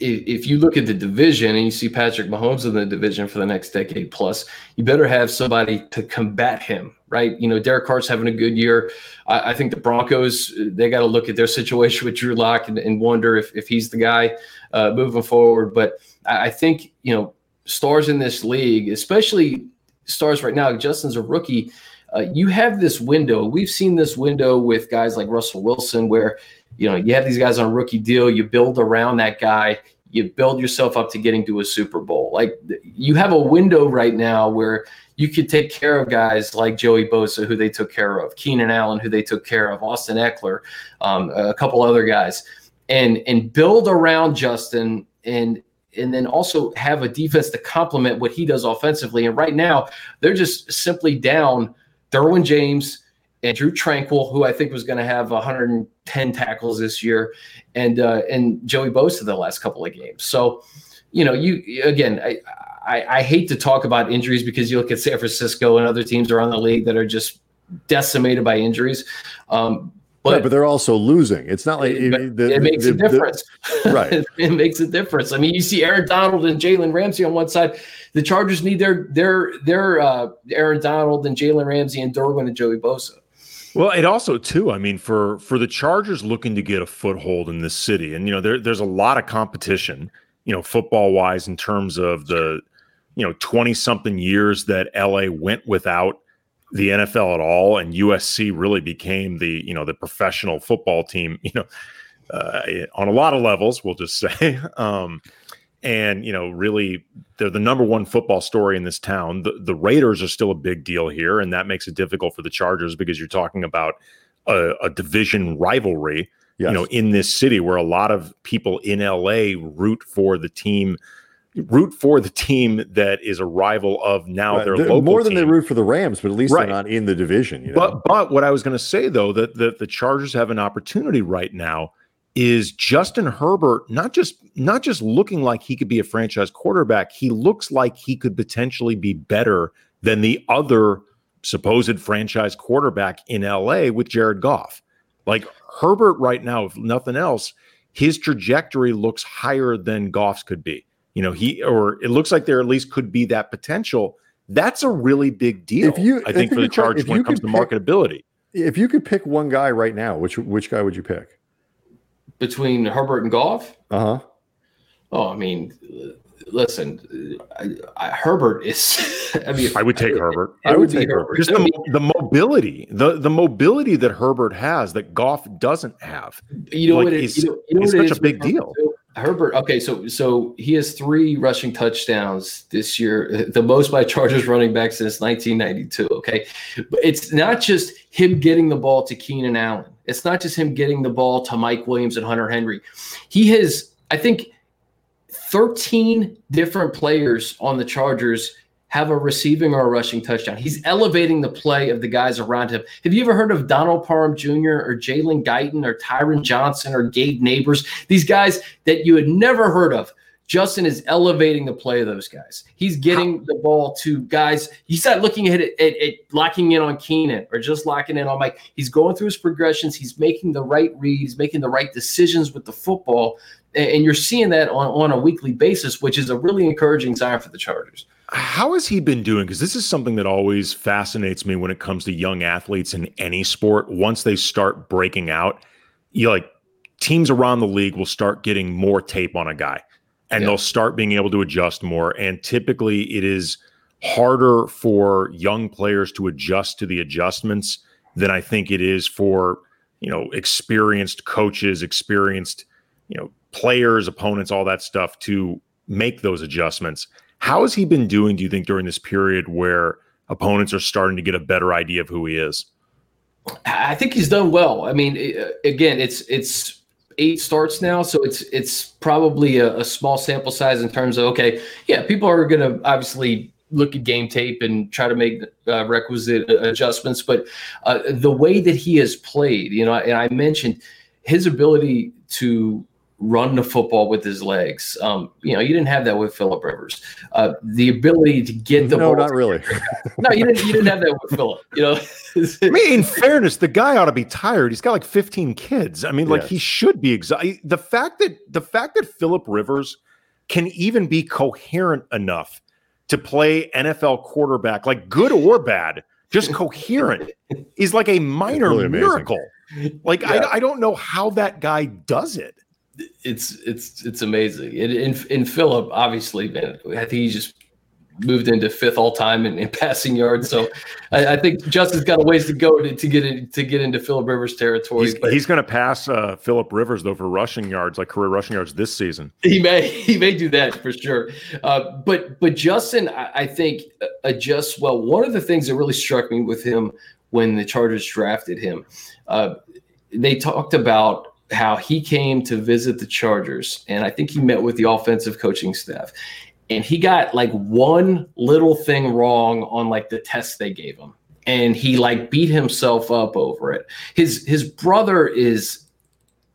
if you look at the division and you see Patrick Mahomes in the division for the next decade plus, you better have somebody to combat him, right? You know, Derek Carr's having a good year. I, I think the Broncos, they got to look at their situation with Drew Lock and, and wonder if, if he's the guy uh, moving forward. But I, I think, you know, stars in this league, especially stars right now, Justin's a rookie. Uh, you have this window. We've seen this window with guys like Russell Wilson where – you know, you have these guys on a rookie deal, you build around that guy, you build yourself up to getting to a Super Bowl. Like you have a window right now where you could take care of guys like Joey Bosa, who they took care of, Keenan Allen, who they took care of, Austin Ekeler, um, a couple other guys, and and build around Justin and and then also have a defense to complement what he does offensively. And right now, they're just simply down Derwin James and Drue Tranquill, who I think was going to have 110 tackles this year, and uh, and Joey Bosa the last couple of games. So, you know, you again, I, I, I hate to talk about injuries because you look at San Francisco and other teams around the league that are just decimated by injuries. Um, but, right, but they're also losing. It's not like it, it, the, it makes the, a difference. The, right. it makes a difference. I mean, you see Aaron Donald and Jalen Ramsey on one side. The Chargers need their their their uh, Aaron Donald and Jalen Ramsey and Derwin and Joey Bosa. Well, it also too. I mean, for for the Chargers looking to get a foothold in this city, and you know, there, there's a lot of competition. You know, football wise, in terms of the you know twenty something years that LA went without the NFL at all, and USC really became the you know the professional football team. You know, uh, on a lot of levels, we'll just say. um, and you know, really, they're the number one football story in this town. The, the Raiders are still a big deal here, and that makes it difficult for the Chargers because you're talking about a, a division rivalry. Yes. You know, in this city where a lot of people in LA root for the team root for the team that is a rival of now right. their they're, local more than team. they root for the Rams, but at least right. they're not in the division. You know? But but what I was going to say though that the, the Chargers have an opportunity right now is Justin Herbert not just not just looking like he could be a franchise quarterback, he looks like he could potentially be better than the other supposed franchise quarterback in LA with Jared Goff. Like Herbert right now, if nothing else, his trajectory looks higher than Goff's could be. You know, he or it looks like there at least could be that potential. That's a really big deal. If you, I think for the charge when it comes to pick, marketability. If you could pick one guy right now, which which guy would you pick? between Herbert and Goff. Uh huh. Oh, I mean, listen, I, I, Herbert is. I mean, I would take I, Herbert. I would, would take Herbert. Just the, the mobility, the the mobility that Herbert has that Goff doesn't have. You know like, what? It, you know, you know it's such a big deal. Herbert. Okay, so so he has three rushing touchdowns this year, the most by Chargers running back since 1992. Okay, but it's not just him getting the ball to Keenan Allen. It's not just him getting the ball to Mike Williams and Hunter Henry. He has, I think, 13 different players on the Chargers have a receiving or a rushing touchdown. He's elevating the play of the guys around him. Have you ever heard of Donald Parham Jr. or Jalen Guyton or Tyron Johnson or Gabe Nabers? These guys that you had never heard of. Justin is elevating the play of those guys. He's getting the ball to guys. He's not looking at it at, at, locking in on Keenan or just locking in on Mike. He's going through his progressions. He's making the right reads, making the right decisions with the football. And, and you're seeing that on, on a weekly basis, which is a really encouraging sign for the Chargers. How has he been doing? Because this is something that always fascinates me when it comes to young athletes in any sport. Once they start breaking out, you like teams around the league will start getting more tape on a guy and they'll start being able to adjust more. And typically, it is harder for young players to adjust to the adjustments than I think it is for you know experienced coaches, experienced you know players, opponents, all that stuff to make those adjustments. How has he been doing, do you think, during this period where opponents are starting to get a better idea of who he is? I think he's done well. I mean, again, it's it's eight starts now, so it's it's probably a, a small sample size in terms of okay, yeah, people are going to obviously look at game tape and try to make uh, requisite adjustments, but uh, the way that he has played, you know, and I mentioned his ability to run the football with his legs. Um, you know, you didn't have that with Philip Rivers. Uh, the ability to get the no, ball. not really. no, you didn't. You didn't have that with Philip. You know, I mean, in fairness, the guy ought to be tired. He's got like 15 kids. I mean, like yes. he should be exhausted. The fact that the fact that Philip Rivers can even be coherent enough to play NFL quarterback, like good or bad, just coherent, is like a minor really miracle. Like yeah. I, I don't know how that guy does it it's it's it's amazing. In in, in Philip, obviously, man, I think he just moved into fifth all time in, in passing yards. So I, I, think Justin's got a ways to go to, to get in, to get into Philip Rivers territory. He's, he's going to pass uh, Philip Rivers though for rushing yards, like career rushing yards this season. He may he may do that for sure. Uh, but but Justin, I, I think uh, adjusts well. One of the things that really struck me with him when the Chargers drafted him, uh, they talked about how he came to visit the Chargers, and I think he met with the offensive coaching staff, and he got like one little thing wrong on like the test they gave him, and he like beat himself up over it. His his brother is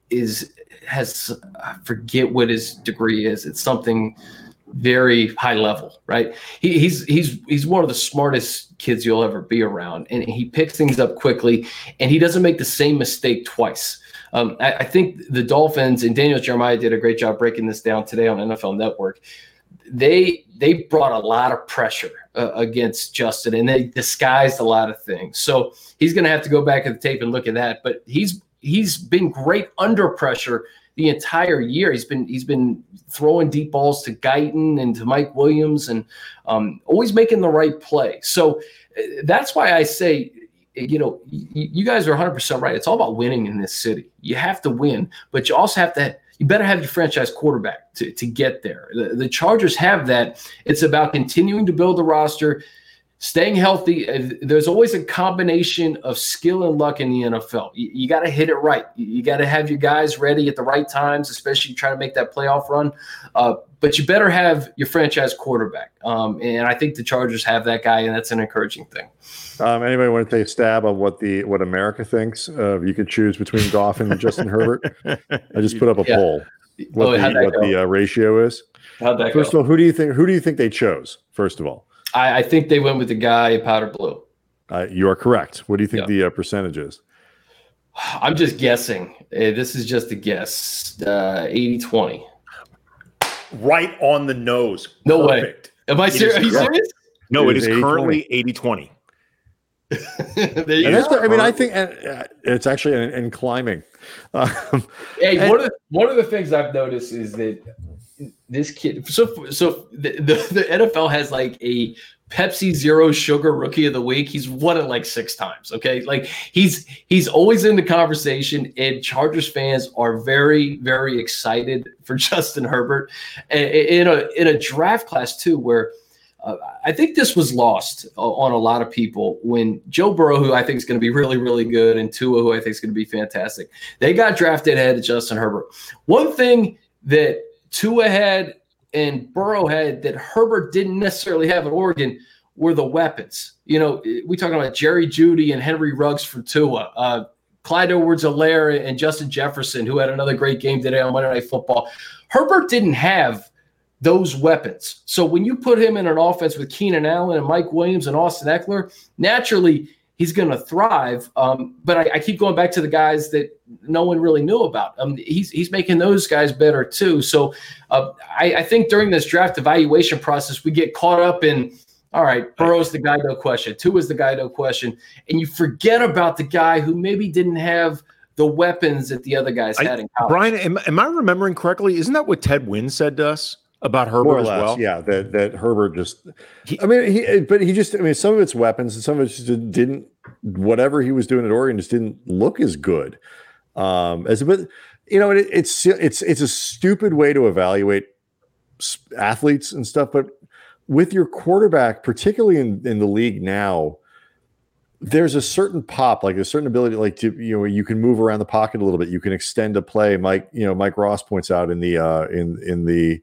is has I forget what his degree is. It's something very high level, right? He, he's he's he's one of the smartest kids you'll ever be around, and he picks things up quickly, and he doesn't make the same mistake twice. Um, I, I, think the Dolphins and Daniel Jeremiah did a great job breaking this down today on NFL Network. They they brought a lot of pressure uh, against Justin, and they disguised a lot of things. So he's going to have to go back at the tape and look at that. But he's he's been great under pressure the entire year. He's been he's been throwing deep balls to Guyton and to Mike Williams, and um, always making the right play. So uh, that's why I say, you know, you guys are 100 percent right. It's all about winning in this city. You have to win, but you also have to. You better have your franchise quarterback to, to get there. The, the Chargers have that. It's about continuing to build the roster staying healthy. Uh, there's always a combination of skill and luck in the NFL. You, you got to hit it right. You, you got to have your guys ready at the right times, especially trying to make that playoff run. Uh, but you better have your franchise quarterback. Um, and I think the Chargers have that guy, and that's an encouraging thing. Um, anybody want to take a stab on what the what America thinks? Uh, you could choose between Goff and Justin Herbert. I just put up a yeah. poll. What, oh, the, what the uh, ratio is. How'd that First go? of all, who do you think? Who do you think they chose? First of all, I, I think they went with the guy powder blue. Uh, you are correct. What do you think yep. the uh, percentage is? I'm just guessing. Uh, this is just a guess. Uh, 80 20. Right on the nose. No Perfect. way. Am I serious? Are you serious? No, it, it is, is currently 80 20. I mean, I think uh, it's actually in, and climbing. Um, hey, and, one of the, one of the things I've noticed is that this kid. So so the, the, the NFL has like a Pepsi Zero Sugar Rookie of the Week. He's won it like six times. Okay, like he's he's always in the conversation, and Chargers fans are very very excited for Justin Herbert in a in a draft class too, where. Uh, I think this was lost on a lot of people when Joe Burrow, who I think is going to be really, really good, and Tua, who I think is going to be fantastic, they got drafted ahead of Justin Herbert. One thing that Tua had and Burrow had that Herbert didn't necessarily have at Oregon were the weapons. You know, we talking about Jerry Jeudy and Henry Ruggs for Tua, uh, Clyde Edwards-Helaire and Justin Jefferson, who had another great game today on Monday Night Football. Herbert didn't have those weapons. So when you put him in an offense with Keenan Allen and Mike Williams and Austin Ekeler, naturally – he's going to thrive. Um, but I, I, keep going back to the guys that no one really knew about. Um, he's he's making those guys better too. So uh, I, I, think during this draft evaluation process, we get caught up in. All right, Burrow's the guy, no question. Tua is the guy, no question. And you forget about the guy who maybe didn't have the weapons that the other guys I, had in college. Brian, am, am I remembering correctly? Isn't that what Ted Wynn said to us? About Herbert as well. Yeah, that that Herbert just. He, I mean, he but he just. I mean, some of it's weapons, and some of it just didn't. Whatever he was doing at Oregon just didn't look as good. Um, as a bit, you know, it, it's it's it's a stupid way to evaluate athletes and stuff, but with your quarterback, particularly in in the league now. There's a certain pop, like a certain ability, like to you know, you can move around the pocket a little bit. You can extend a play. Mike, you know, Mike Ross points out in the uh, in in the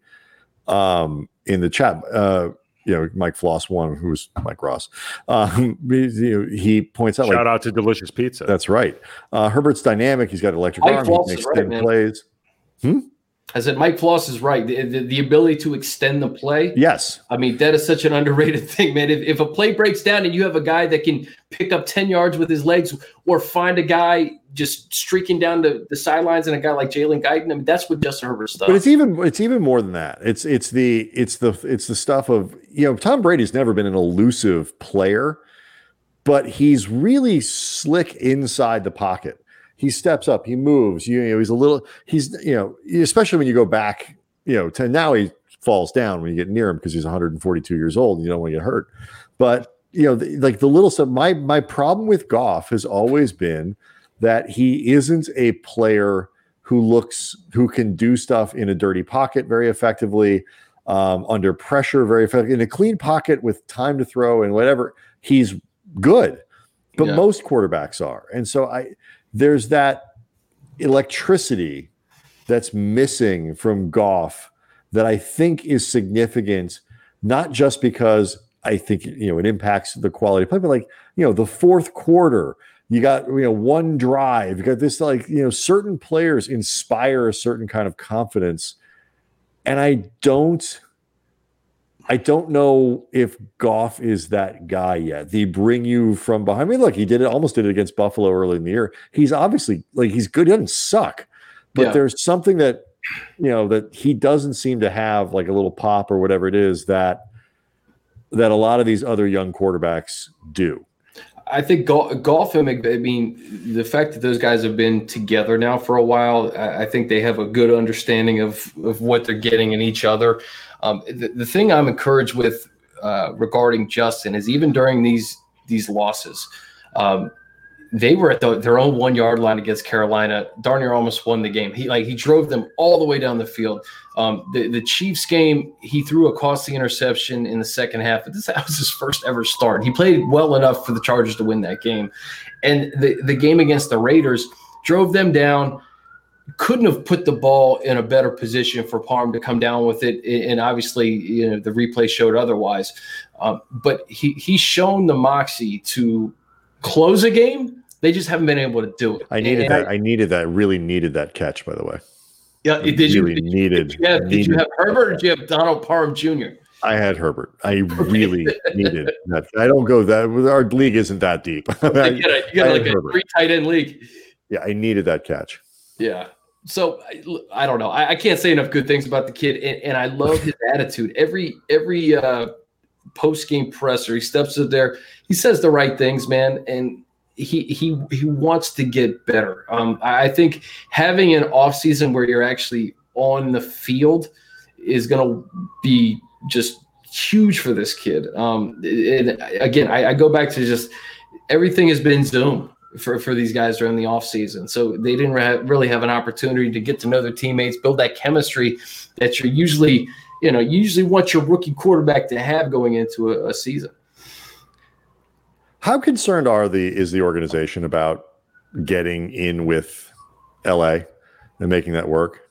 um, in the chat. Uh, you know, Mike Floss one, who's Mike Ross. Um, he, he points out, shout like, out to Delicious Pizza. That's right. Uh, Herbert's dynamic. He's got electric Mike arm. Floss he can extend right, plays. Hmm? I said Mike Floss is right. The, the, the, ability to extend the play. Yes. I mean, that is such an underrated thing, man. If, if a play breaks down and you have a guy that can pick up 10 yards with his legs or find a guy just streaking down the, the sidelines and a guy like Jalen Guyton, I mean, that's what Justin Herbert does. But it's even it's even more than that. It's it's the it's the it's the stuff of you know, Tom Brady's never been an elusive player, but he's really slick inside the pocket he steps up, he moves. You, know, he's a little, he's, you know, especially when you go back, you know, to now he falls down when you get near him because he's 142 years old and you don't want to get hurt. But, you know, the, like the little stuff, my, my problem with Goff has always been that he isn't a player who looks, who can do stuff in a dirty pocket very effectively, um, under pressure very effectively, in a clean pocket with time to throw and whatever. He's good, but yeah. most quarterbacks are. And so I, there's that electricity that's missing from Goff that I think is significant, not just because I think you know it impacts the quality of play, but like you know the fourth quarter, you got you know one drive, you got this like you know certain players inspire a certain kind of confidence, and I don't. I don't know if Goff is that guy yet. They bring you from behind. I mean, look, he did it, almost did it against Buffalo early in the year. He's obviously like he's good. He doesn't suck, but yeah. there's something that you know that he doesn't seem to have like a little pop or whatever it is that that a lot of these other young quarterbacks do. I think Goff and I mean, the fact that those guys have been together now for a while, I think they have a good understanding of, of what they're getting in each other. Um, the, the thing I'm encouraged with uh, regarding Justin is even during these these losses, um, they were at the, their own one yard line against Carolina. Darn near almost won the game. He like he drove them all the way down the field. Um, the the Chiefs game, he threw a costly interception in the second half. But this that was his first ever start. He played well enough for the Chargers to win that game, and the the game against the Raiders drove them down. Couldn't have put the ball in a better position for Parham to come down with it, and obviously, you know, the replay showed otherwise. Um, but he he's shown the moxie to close a game they just haven't been able to do it. I needed and that. I, I, needed that. Really needed that catch, by the way. Yeah, did really you really needed? Did you, have, needed did you have Herbert or did you have Donald Parham Jr.? I had Herbert. I really needed that. I don't go that. Our league isn't that deep. you got, a, you got like a Herbert. three tight end league. Yeah, I needed that catch. Yeah. So I, I don't know. I, I, can't say enough good things about the kid, and, and I love his attitude. Every every uh, post game presser, he steps up there. He says the right things, man, and he he he wants to get better. Um, I think having an off season where you're actually on the field is going to be just huge for this kid. Um, and again, I, I, go back to just everything has been Zoom for, for these guys during the off season. So they didn't re- really have an opportunity to get to know their teammates, build that chemistry that you're usually, you know, usually want your rookie quarterback to have going into a, a season. How concerned are the is the organization about getting in with LA and making that work?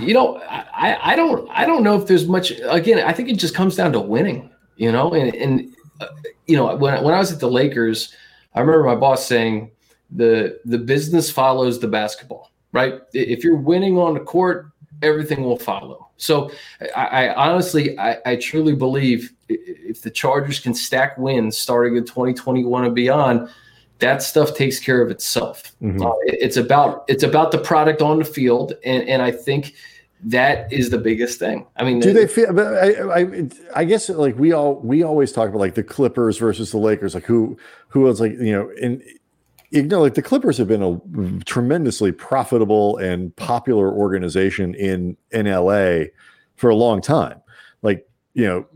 You know, I, I don't I don't know if there's much. Again, I think it just comes down to winning. You know, and and uh, you know when when I was at the Lakers, I remember my boss saying the the business follows the basketball. Right? If you're winning on the court, everything will follow. So I, I honestly, I, I, truly believe if the Chargers can stack wins starting in 2021 and beyond, that stuff takes care of itself. Mm-hmm. Uh, it, it's about it's about the product on the field, and and I think that is the biggest thing. I mean, do they feel? I, I, I guess like we all we always talk about like the Clippers versus the Lakers, like who who was like you know, and you know, like the Clippers have been a tremendously profitable and popular organization in in LA for a long time. Like, you know,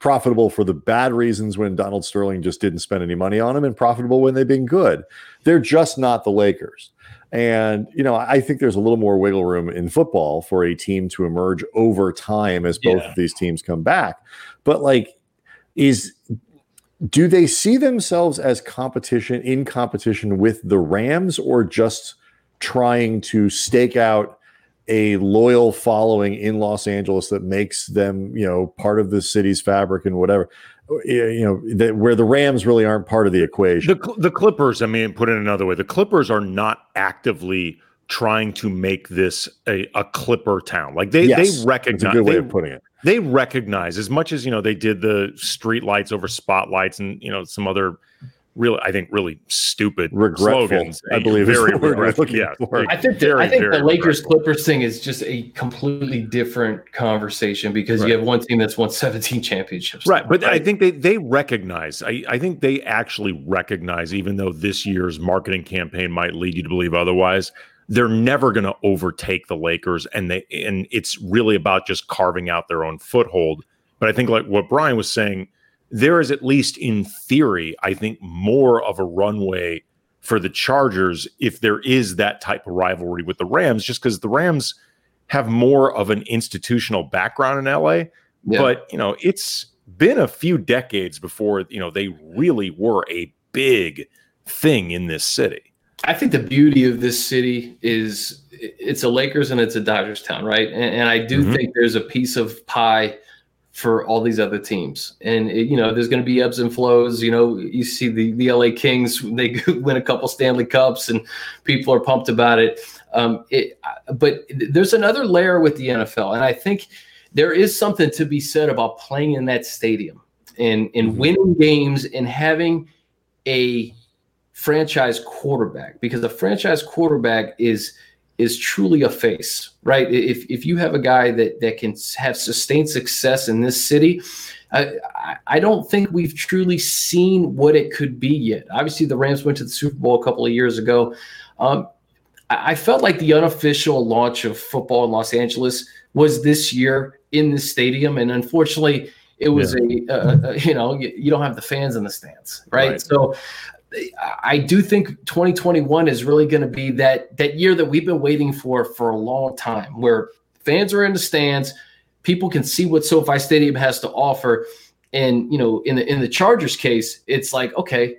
profitable for the bad reasons when Donald Sterling just didn't spend any money on them, and profitable when they've been good. They're just not the Lakers. And, you know, I think there's a little more wiggle room in football for a team to emerge over time as both yeah. of these teams come back. But like, is do they see themselves as competition in competition with the Rams or just trying to stake out a loyal following in Los Angeles that makes them, you know, part of the city's fabric and whatever, you know, that where the Rams really aren't part of the equation. The, the Clippers, I mean, put it another way, the Clippers are not actively trying to make this a, a Clipper town. Like they, yes, they recognize, a good way they, of putting it they recognize as much as you know they did the street lights over spotlights and you know some other really I think really stupid regretful, slogans. I believe very regretful. Yeah, I think the, I think the Lakers Clippers thing is just a completely different conversation because right. you have one team that's won 17 championships. Right, but right? I think they they recognize. I I think they actually recognize even though this year's marketing campaign might lead you to believe otherwise they're never going to overtake the Lakers, and they and it's really about just carving out their own foothold. But I think, like what Brian was saying, there is at least in theory, I think, more of a runway for the Chargers if there is that type of rivalry with the Rams, just because the Rams have more of an institutional background in LA. Yeah. But you know, it's been a few decades before you know they really were a big thing in this city. I think the beauty of this city is it's a Lakers and it's a Dodgers town, right? And, and I do mm-hmm. think there's a piece of pie for all these other teams. And it, you know, there's going to be ebbs and flows. You know, you see the the LA Kings they win a couple Stanley Cups and people are pumped about it. Um, it but there's another layer with the NFL, and I think there is something to be said about playing in that stadium and and mm-hmm. winning games and having a franchise quarterback because a franchise quarterback is is truly a face, right? If if you have a guy that that can have sustained success in this city, I, I don't think we've truly seen what it could be yet. Obviously, the Rams went to the Super Bowl a couple of years ago. Um, I, I felt like the unofficial launch of football in Los Angeles was this year in the stadium, and unfortunately, it was yeah. a, a, a, you know you, you, don't have the fans in the stands, right? right. So I do think 2021 is really going to be that that year that we've been waiting for for a long time, where fans are in the stands, people can see what SoFi Stadium has to offer, and you know, in the in the Chargers case, it's like okay,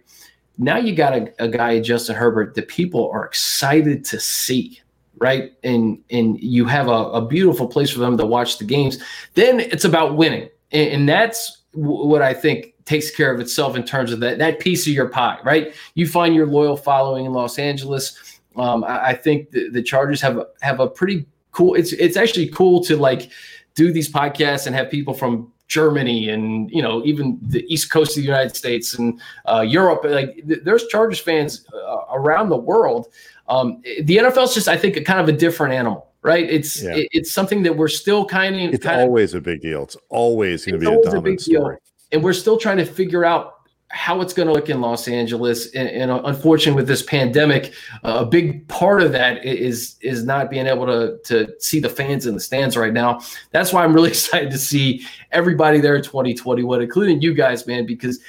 now you got a, a guy Justin Herbert that people are excited to see, right? And and you have a, a beautiful place for them to watch the games. Then it's about winning, and, and that's what I think takes care of itself in terms of that that piece of your pie, right? You find your loyal following in Los Angeles. Um, I, I, think the, the Chargers have a, have a pretty cool. It's it's actually cool to like do these podcasts and have people from Germany and you know even the East Coast of the United States and uh, Europe. Like there's Chargers fans uh, around the world. Um, the NFL is just I think kind of a different animal right? It's yeah. it, it's something that we're still kind of. It's always of, a big deal. It's always going to be a dominant a big story. Deal and we're still trying to figure out how it's going to look in Los Angeles. And, and unfortunately, with this pandemic, uh, a big part of that is is not being able to to see the fans in the stands right now. That's why I'm really excited to see everybody there in 2021, including you guys, man, because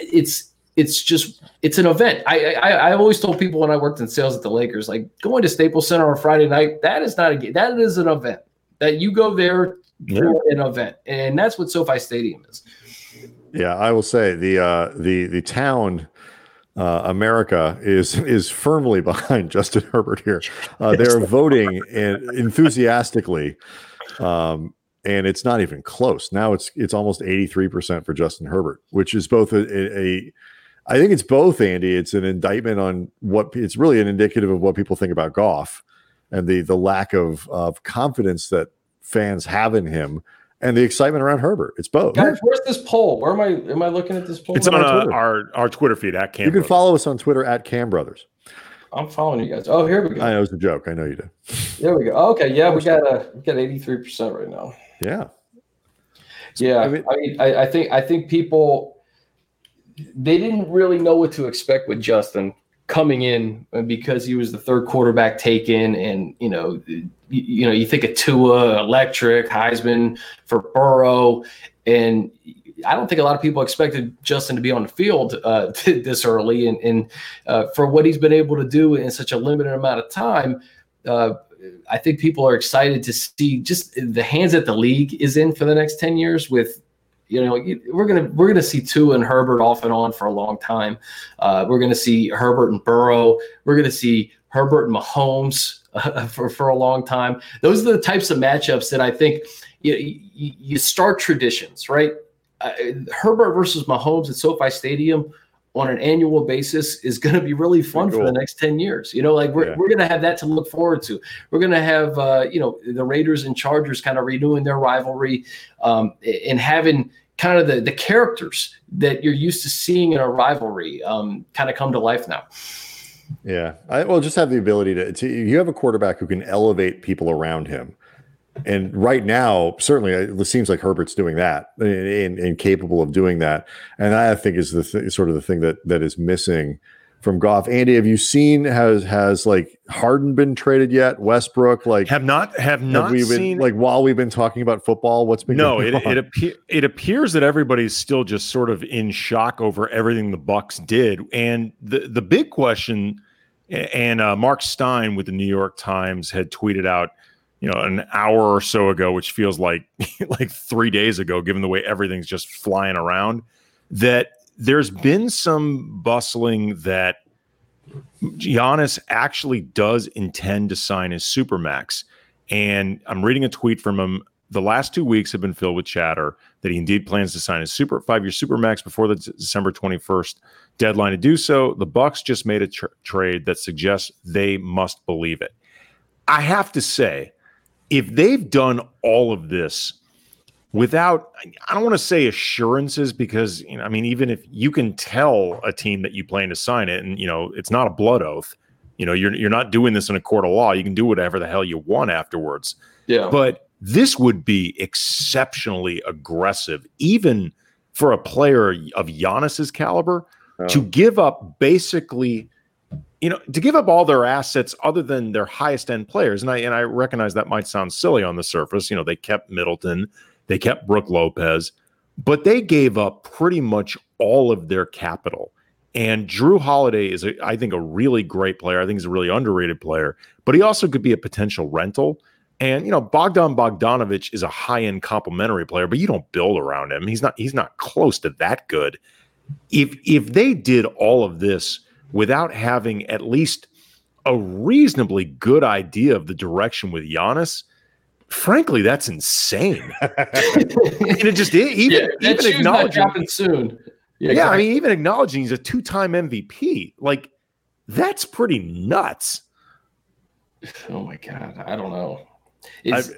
it's it's just it's an event. I, I I always told people when I worked in sales at the Lakers, like going to Staples Center on Friday night, that is not a that is an event that you go there yeah. for an event, and that's what SoFi Stadium is. Yeah, I will say the uh, the the town uh, America is is firmly behind Justin Herbert here. Uh, they're voting and enthusiastically, um, and it's not even close. Now it's it's almost eighty three percent for Justin Herbert, which is both a, a, a I think it's both, Andy. It's an indictment on what it's really an indicative of what people think about Goff and the the lack of of confidence that fans have in him and the excitement around Herbert. It's both. Guys, where's this poll? Where am I? Am I looking at this poll? It's on uh, our our Twitter feed at Cam. You can Brothers. follow us on Twitter at Cam Brothers. I'm following you guys. Oh, here we go. I know it's a joke. I know you do. There we go. Okay, yeah, we got a we got 83 percent right now. Yeah. Yeah, I mean, I, mean I, I think I think people they didn't really know what to expect with Justin coming in because he was the third quarterback taken, and you know, you, you know, you think of Tua, Electric, Heisman for Burrow, and I don't think a lot of people expected Justin to be on the field uh, this early, and, and uh, for what he's been able to do in such a limited amount of time. Uh, I think people are excited to see just the hands that the league is in for the next 10 years with you know, we're gonna we're gonna see Tua and Herbert off and on for a long time. Uh, we're gonna see Herbert and Burrow. We're gonna see Herbert and Mahomes uh, for for a long time. Those are the types of matchups that I think you, you, you start traditions, right? Uh, Herbert versus Mahomes at SoFi Stadium on an annual basis is going to be really fun cool. for the next 10 years. You know, like we're, yeah. we're going to have that to look forward to. We're going to have, uh, you know, the Raiders and Chargers kind of renewing their rivalry um, and having kind of the, the characters that you're used to seeing in a rivalry um, kind of come to life now. Yeah. I well just have the ability to, to, you have a quarterback who can elevate people around him and right now, certainly, it seems like Herbert's doing that and, and capable of doing that. And I think is the th- sort of the thing that that is missing from Goff. Andy, have you seen has has like Harden been traded yet? Westbrook, like have not have not have we been, seen like while we've been talking about football. What's been no? It it, appear, it appears that everybody's still just sort of in shock over everything the Bucks did, and the the big question. And uh, Marc Stein with the New York Times had tweeted out you know an hour or so ago which feels like like 3 days ago given the way everything's just flying around that there's been some bustling that Giannis actually does intend to sign his supermax. And I'm reading a tweet from him. The last two weeks have been filled with chatter that he indeed plans to sign his super five-year supermax before the December 21st deadline to do so. The Bucks just made a tra- trade that suggests they must believe it. I have to say, if they've done all of this without I don't want to say assurances because you know I mean even if you can tell a team that you plan to sign it and you know it's not a blood oath you know you're you're not doing this in a court of law you can do whatever the hell you want afterwards. Yeah. But this would be exceptionally aggressive even for a player of Giannis's caliber oh. to give up basically you know to give up all their assets other than their highest end players. And I and I recognize that might sound silly on the surface you know they kept Middleton they kept Brook Lopez, but they gave up pretty much all of their capital. And Jrue Holiday is, a, I think, a really great player. I think he's a really underrated player, but he also could be a potential rental. And you know, Bogdan Bogdanovic is a high-end complimentary player, but you don't build around him. He's not. He's not close to that good. If if they did all of this without having at least a reasonably good idea of the direction with Giannis, frankly, that's insane. and it just even yeah, even acknowledging soon. Yeah, yeah I mean, even acknowledging he's a two-time MVP, like that's pretty nuts. Oh my god, I don't know. It's,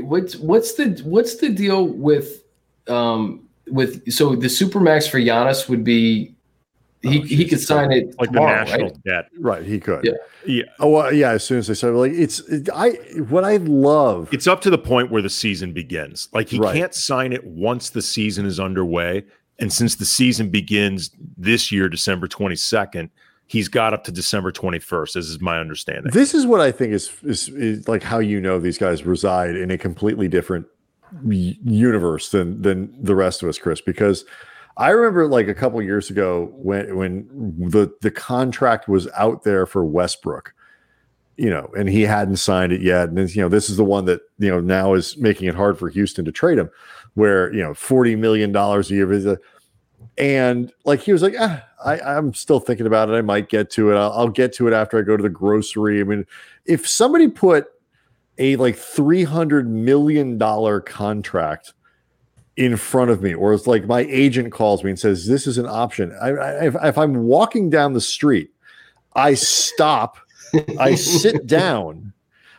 what's what's the what's the deal with um with so the supermax for Giannis would be he, oh, he could sign it like tomorrow, the national right? debt. Right, he could. Yeah, yeah. Oh, well, yeah. As soon as they said, like, it's it, I what I love. It's up to the point where the season begins. Like he right. can't sign it once the season is underway, and since the season begins this year, December twenty second, he's got up to December twenty first. This is my understanding. This is what I think is, is is like how you know these guys reside in a completely different universe than than the rest of us, Chris, because I remember like a couple years ago when when the the contract was out there for Westbrook, you know, and he hadn't signed it yet. And you know, this is the one that you know now is making it hard for Houston to trade him, where you know forty million dollars a year. And like he was like, ah, I, I'm still thinking about it. I might get to it. I'll, I'll get to it after I go to the grocery. I mean, if somebody put a like three hundred million dollar contract in front of me, or it's like my agent calls me and says, This is an option. I, I, if, if I'm walking down the street, I stop, I sit down,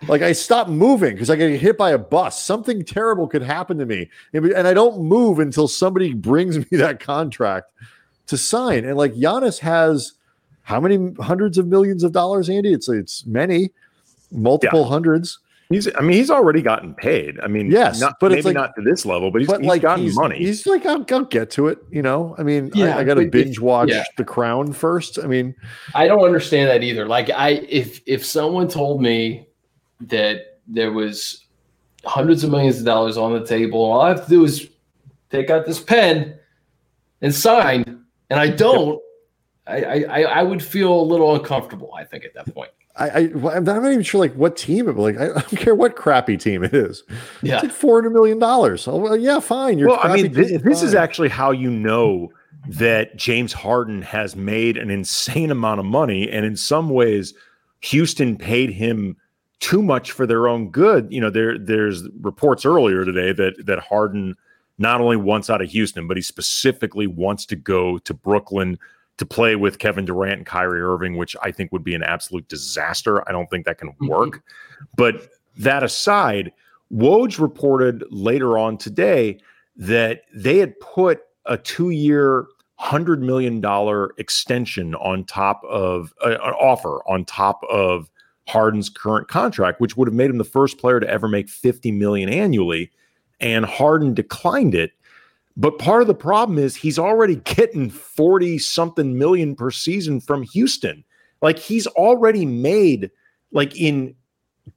like I stop moving because I get hit by a bus. Something terrible could happen to me. And I don't move until somebody brings me that contract to sign. And like Giannis has how many hundreds of millions of dollars, Andy? It's it's many, multiple yeah. hundreds. He's, I mean, he's already gotten paid. I mean, yes, not, but maybe like, not to this level, but he's, but he's like gotten he's, money. He's like, I'll, I'll, get to it. You know, I mean, yeah, I, I got to binge watch yeah. The Crown first. I mean, I don't understand that either. Like, I if if someone told me that there was hundreds of millions of dollars on the table, all I have to do is take out this pen and sign, and I don't. Yep. I, I I would feel a little uncomfortable. I think at that point. I, I am not even sure like what team it like I, don't care what crappy team it is. Yeah, it's like four hundred million dollars. Oh well, yeah, fine. well, I mean, this, this is actually how you know that James Harden has made an insane amount of money, and in some ways, Houston paid him too much for their own good. You know, there there's reports earlier today that that Harden not only wants out of Houston, but he specifically wants to go to Brooklyn to play with Kevin Durant and Kyrie Irving, which I think would be an absolute disaster. I don't think that can mm-hmm. work. Mm-hmm. But that aside, Woj reported later on today that they had put a two year, $100 million extension on top of uh, an offer on top of Harden's current contract, which would have made him the first player to ever make 50 million annually. And Harden declined it but part of the problem is he's already getting 40 something million per season from Houston. Like he's already made like in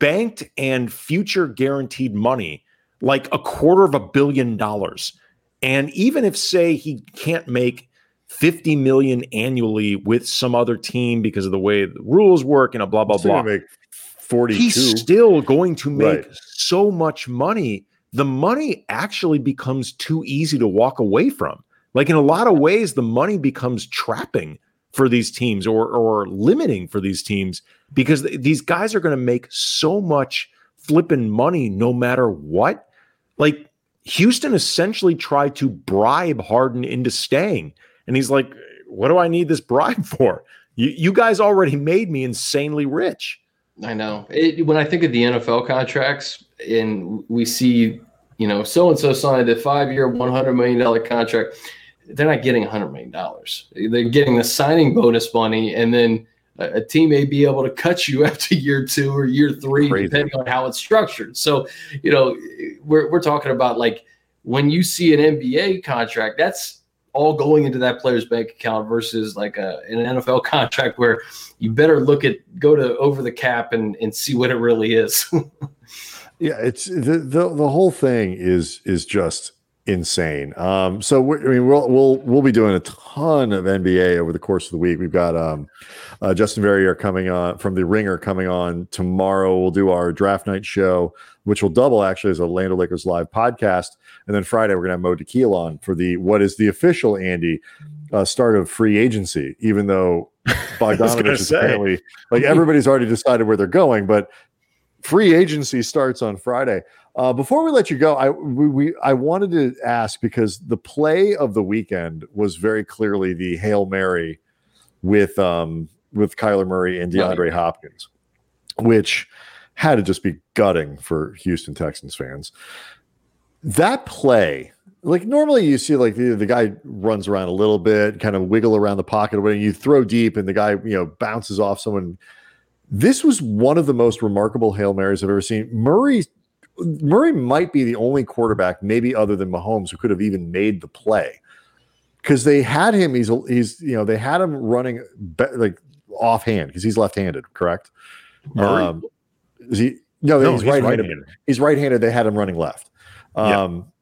banked and future guaranteed money like a quarter of a billion dollars. And even if say he can't make 50 million annually with some other team because of the way the rules work and a blah blah blah. Make 42. He's still going to make right. so much money the money actually becomes too easy to walk away from. Like in a lot of ways, the money becomes trapping for these teams or or limiting for these teams because these guys are going to make so much flipping money no matter what. Like Houston essentially tried to bribe Harden into staying. And he's like, what do I need this bribe for? You, you guys already made me insanely rich. I know. It, when I think of the NFL contracts and we see, you know, so and so signed a five year, $100 million contract, they're not getting $100 million. They're getting the signing bonus money and then a, team may be able to cut you after year two or year three, Crazy. depending on how it's structured. So, you know, we're, we're talking about like when you see an NBA contract, that's all going into that player's bank account versus like a, an NFL contract where you better look at go to over the cap and, and see what it really is. yeah, it's the, the the whole thing is is just insane. Um, so I mean, we'll we'll we'll be doing a ton of NBA over the course of the week. We've got um, uh, Justin Verrier coming on from the Ringer coming on tomorrow. We'll do our draft night show, which will double actually as a Land Lakers live podcast, and then Friday we're gonna have Mo Dakhil on for the what is the official Andy uh, start of free agency. Even though Bogdanovic is apparently like everybody's already decided where they're going, but free agency starts on Friday. Uh, before we let you go, I we, we, I wanted to ask because the play of the weekend was very clearly the hail mary with um with Kyler Murray and DeAndre Hopkins, which had to just be gutting for Houston Texans fans. That play, like normally you see like the, the guy runs around a little bit, kind of wiggle around the pocket, when you throw deep and the guy you know bounces off someone. This was one of the most remarkable hail marys I've ever seen. Murray Murray might be the only quarterback, maybe other than Mahomes, who could have even made the play because they had him. He's he's you know they had him running be, like offhand because he's left-handed, correct? Murray? Um, is he? No, no he's, he's right-handed. right-handed. He's right-handed. They had him running left. Um,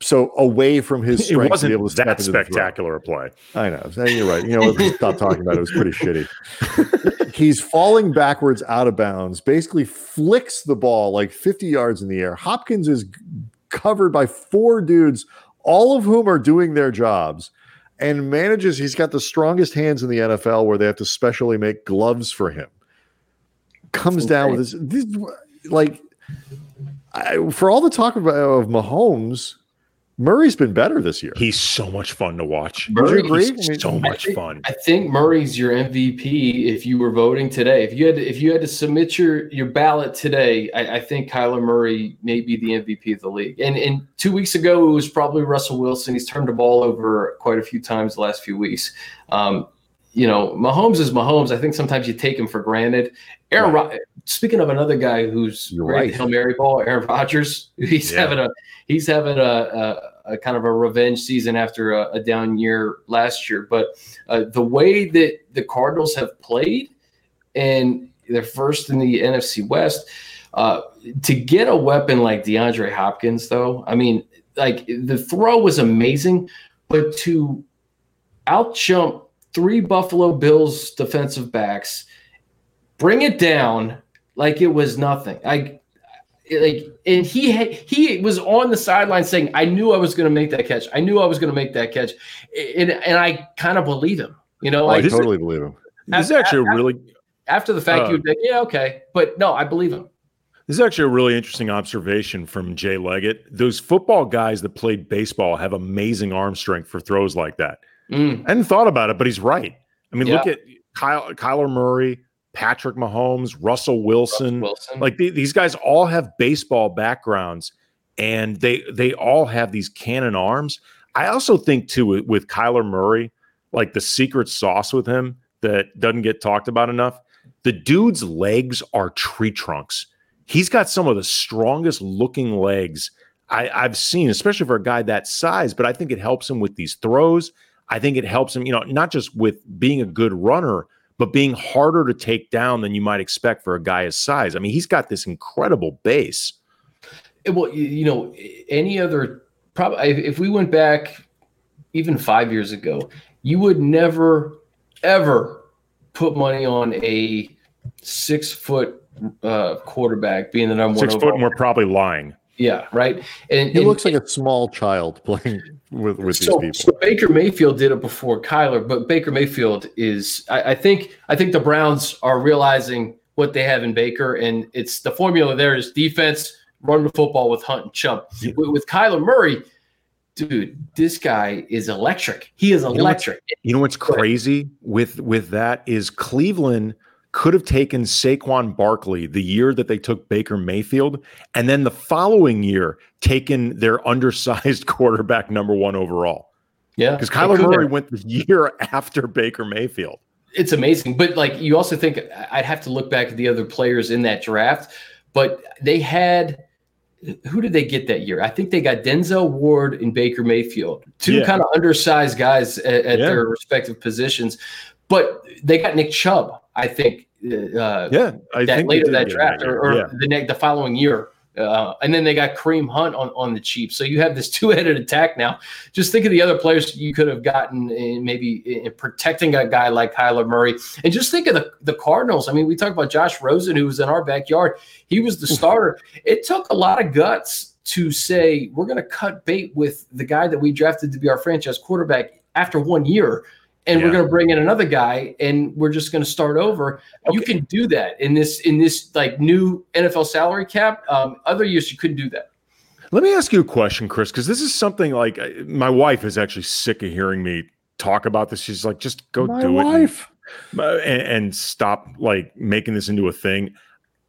So away from his strength, it wasn't to be able to that spectacular a play. I know. You're right. You know, stop talking about it. It was pretty shitty. He's falling backwards out of bounds. Basically, flicks the ball like 50 yards in the air. Hopkins is covered by four dudes, all of whom are doing their jobs, and manages. He's got the strongest hands in the NFL, where they have to specially make gloves for him. Comes down with this, this like I, for all the talk of, of Mahomes, Murray's been better this year. He's so much fun to watch. Murray, He's so much think, fun. I think Murray's your MVP if you were voting today. If you had to, if you had to submit your your ballot today, I, I think Kyler Murray may be the MVP of the league. And and two weeks ago it was probably Russell Wilson. He's turned the ball over quite a few times the last few weeks. Um, you know, Mahomes is Mahomes. I think sometimes you take him for granted. Aaron, right. Speaking of another guy who's You're right. Hail Mary ball, Aaron Rodgers. He's yeah. having a he's having a, a, a, kind of a revenge season after a, a down year last year. But uh, the way that the Cardinals have played, and they're first in the NFC West. Uh, to get a weapon like DeAndre Hopkins, though, I mean, like the throw was amazing, but to out jump three Buffalo Bills defensive backs, bring it down like it was nothing. I like, and he he was on the sideline saying, "I knew I was going to make that catch. I knew I was going to make that catch," and and I kind of believe him. You know, oh, I totally believe him. This is actually after, really after the fact, uh, you'd be yeah, okay, but no, I believe him. This is actually a really interesting observation from Jay Leggett. Those football guys that played baseball have amazing arm strength for throws like that. Mm. I hadn't thought about it, but he's right. I mean, yeah. look at Kyle, Kyler Murray, Patrick Mahomes, Russell Wilson. Russell Wilson. Like the, these guys all have baseball backgrounds, and they they all have these cannon arms. I also think too with, with Kyler Murray, like the secret sauce with him that doesn't get talked about enough. The dude's legs are tree trunks. He's got some of the strongest looking legs I, I've seen, especially for a guy that size. But I think it helps him with these throws. I think it helps him, you know, not just with being a good runner, but being harder to take down than you might expect for a guy his size. I mean, he's got this incredible base. Well, you know, any other probably if we went back even five years ago, you would never ever put money on a six foot uh, quarterback being the number six one. Six foot, and we're probably lying. Yeah, right. And He and- looks like a small child playing with with so, these so. Baker Mayfield did it before Kyler, but Baker Mayfield is I, I think I think the Browns are realizing what they have in Baker, and it's the formula there is defense, run the football with Hunt and Chubb. Yeah. With, with Kyler Murray, dude, this guy is electric. He is know what's- electric. You know what's crazy with with that is Cleveland could have taken Saquon Barkley the year that they took Baker Mayfield, and then the following year taken their undersized quarterback number one overall. Yeah, Because Kyler Murray went the year after Baker Mayfield. it's amazing. But like you also think I'd have to look back at the other players in that draft, but they had who did they get that year? I think they got Denzel Ward and Baker Mayfield, two Yeah. kind of undersized guys at, at Yeah. their respective positions. But they got Nick Chubb, I think, uh, Yeah, I that think later that draft, or, or year. the ne- the following year. Uh, and then they got Kareem Hunt on, on the cheap. So you have this two headed attack now. Just think of the other players you could have gotten in maybe in protecting a guy like Kyler Murray. And just think of the, the Cardinals. I mean, we talked about Josh Rosen, who was in our backyard. He was the starter. It took a lot of guts to say, we're going to cut bait with the guy that we drafted to be our franchise quarterback after one year. And we're going to bring in another guy, and we're just going to start over. You can do that in this in this like new NFL salary cap. Um, other years you couldn't do that. Let me ask you a question, Chris, because this is something like uh, my wife is actually sick of hearing me talk about this. She's like, just go My do wife. it and, uh, and, and stop like making this into a thing.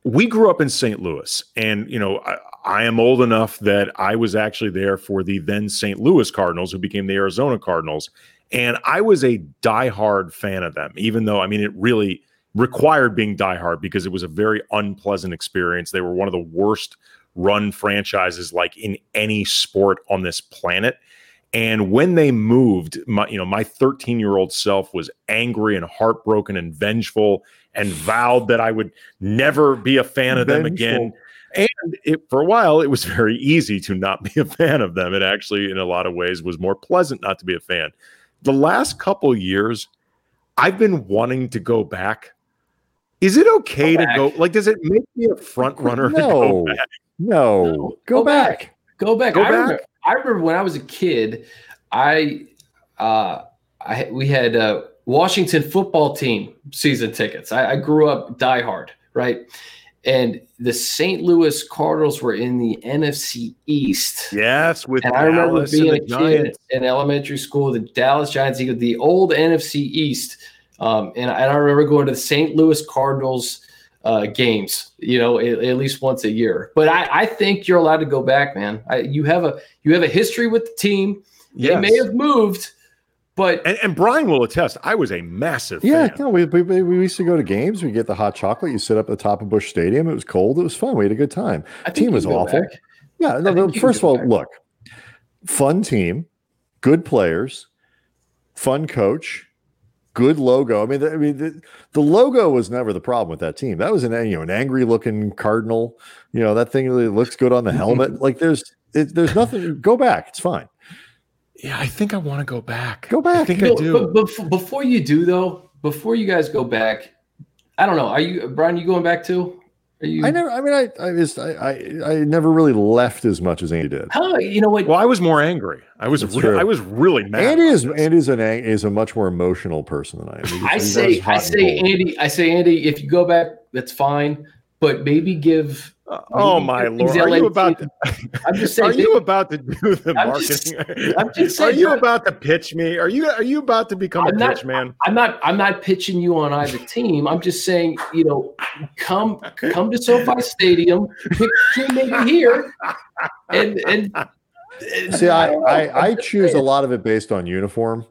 We grew up in St. Louis, and you know, I, I am old enough that I was actually there for the then St. Louis Cardinals, who became the Arizona Cardinals, and I was a diehard fan of them. Even though, I mean, it really required being diehard because it was a very unpleasant experience. They were one of the worst run franchises like in any sport on this planet. And when they moved, my you know, my 13-year-old self was angry and heartbroken and vengeful and vowed that I would never be a fan of them again. And it, for a while, it was very easy to not be a fan of them. It actually, in a lot of ways, was more pleasant not to be a fan. The last couple years, I've been wanting to go back. Is it okay Go to back. go? Like, does it make me a front runner to No. go back? No, go, back. Go back. Go I, Remember, back. I remember when I was a kid, I uh I we had uh Washington football team season tickets. I, I grew up diehard, right? And the St. Louis Cardinals were in the NFC East. Yes, with And I remember Dallas being the a kid in elementary school, the Dallas Giants, the old NFC East. Um, and, I- and I remember going to the St. Louis Cardinals uh, games, you know, at, at least once a year. But I, I think you're allowed to go back, man. I, you have a you have a history with the team. They may have moved, but And, and Brian will attest, I was a massive Yeah, fan. no, we, we, we used to go to games. We get the hot chocolate. You sit up at the top of Busch Stadium. It was cold. It was fun. We had a good time. I Team was awful. back. Yeah, no, no, first of all, back. look, fun team, good players, fun coach, good logo. I mean, the, I mean, the, the logo was never the problem with that team. That was an you know an angry looking cardinal. You know that thing really looks good on the helmet. like there's it, there's nothing. Go back. It's fine. Yeah, I think I want to go back. Go back. I think I do. But, but f- before you do, though, before you guys go back, I don't know. Are you Brian? You going back too? Are you? I never. I mean, I I just I I, I never really left as much as Andy did. Huh, you know what? well, I was more angry. I was re- true. I was really mad. Andy is this. Andy is an is a much more emotional person than I am. He's- I say, I say. Andy, I say, Andy, if you go back, that's fine, but maybe give. Uh, oh my lord! Are you about to, I'm just saying. are you about to do the I'm just- marketing? I'm just are saying, you you're- about to pitch me? Are you are you about to become I'm a not- pitch man? I'm not. I'm not pitching you on either team. I'm just saying, you know, come come to SoFi Stadium, pick a team maybe here, and and. and See, I. I, I choose a lot of it based on uniform,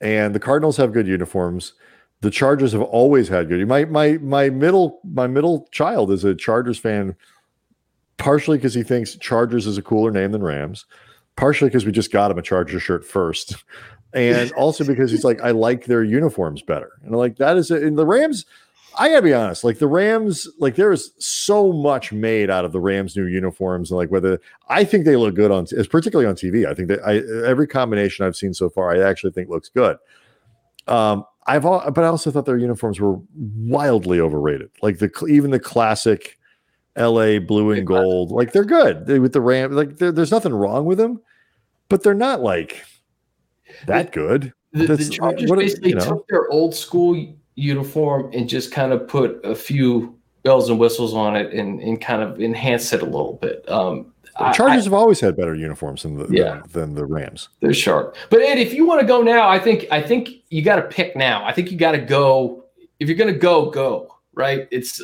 and the Cardinals have good uniforms. The Chargers have always had good. My my my middle my middle child is a Chargers fan, partially because he thinks Chargers is a cooler name than Rams, partially because we just got him a Charger shirt first, and also because he's like I like their uniforms better, and I'm like that is in the Rams. I gotta be honest, like the Rams, like there is so much made out of the Rams' new uniforms, and like whether I think they look good on, particularly on TV. I think that I every combination I've seen so far, I actually think looks good. Um, I've all, but I also thought their uniforms were wildly overrated. Like the even the classic LA blue and gold. Like they're good they, with the Ram. Like there's nothing wrong with them, but they're not like that good. The, the Chargers what, basically you know? took their old school uniform and just kind of put a few bells and whistles on it and, and kind of enhanced it a little bit. Um, the Chargers I, have always had better uniforms than the yeah. than, than, the Rams. They're sharp. But Ed, if you want to go now, I think I think you got to pick now. I think you got to go. If you're going to go, go right. It's.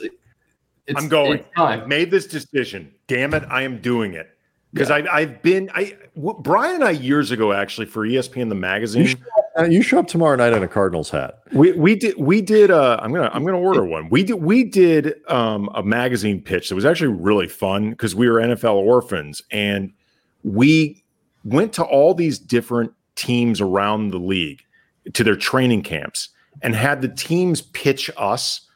It's I'm going. It's I've made this decision. Damn it, I am doing it because yeah. I, I've been I Brian and I years ago actually for ESPN the magazine. You show, up, you show up tomorrow night in a Cardinals hat. We we did we did uh I'm gonna I'm gonna order one. We did we did um a magazine pitch that was actually really fun because we were NFL orphans and we went to all these different teams around the league to their training camps and had the teams pitch us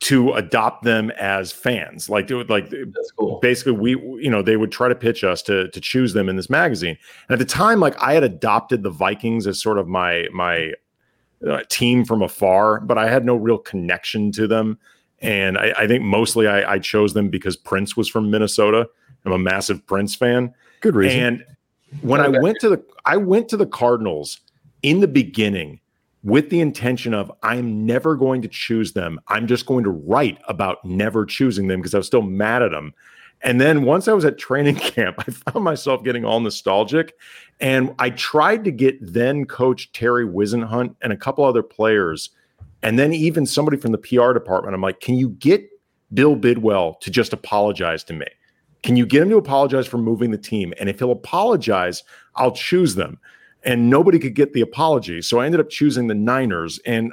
to adopt them as fans. Like, like cool. basically, we you know they would try to pitch us to to choose them in this magazine. And at the time, like I had adopted the Vikings as sort of my my uh, team from afar, but I had no real connection to them. And I, I think mostly I, I, chose them because Prince was from Minnesota. I'm a massive Prince fan. Good reason. And when I went to the I went to the Cardinals in the beginning with the intention of I'm never going to choose them. I'm just going to write about never choosing them because I was still mad at them. And then once I was at training camp, I found myself getting all nostalgic. And I tried to get then coach Terry Whisenhunt and a couple other players, and then even somebody from the PR department. I'm like, can you get Bill Bidwell to just apologize to me? Can you get him to apologize for moving the team? And if he'll apologize, I'll choose them and nobody could get the apology. So I ended up choosing the Niners, and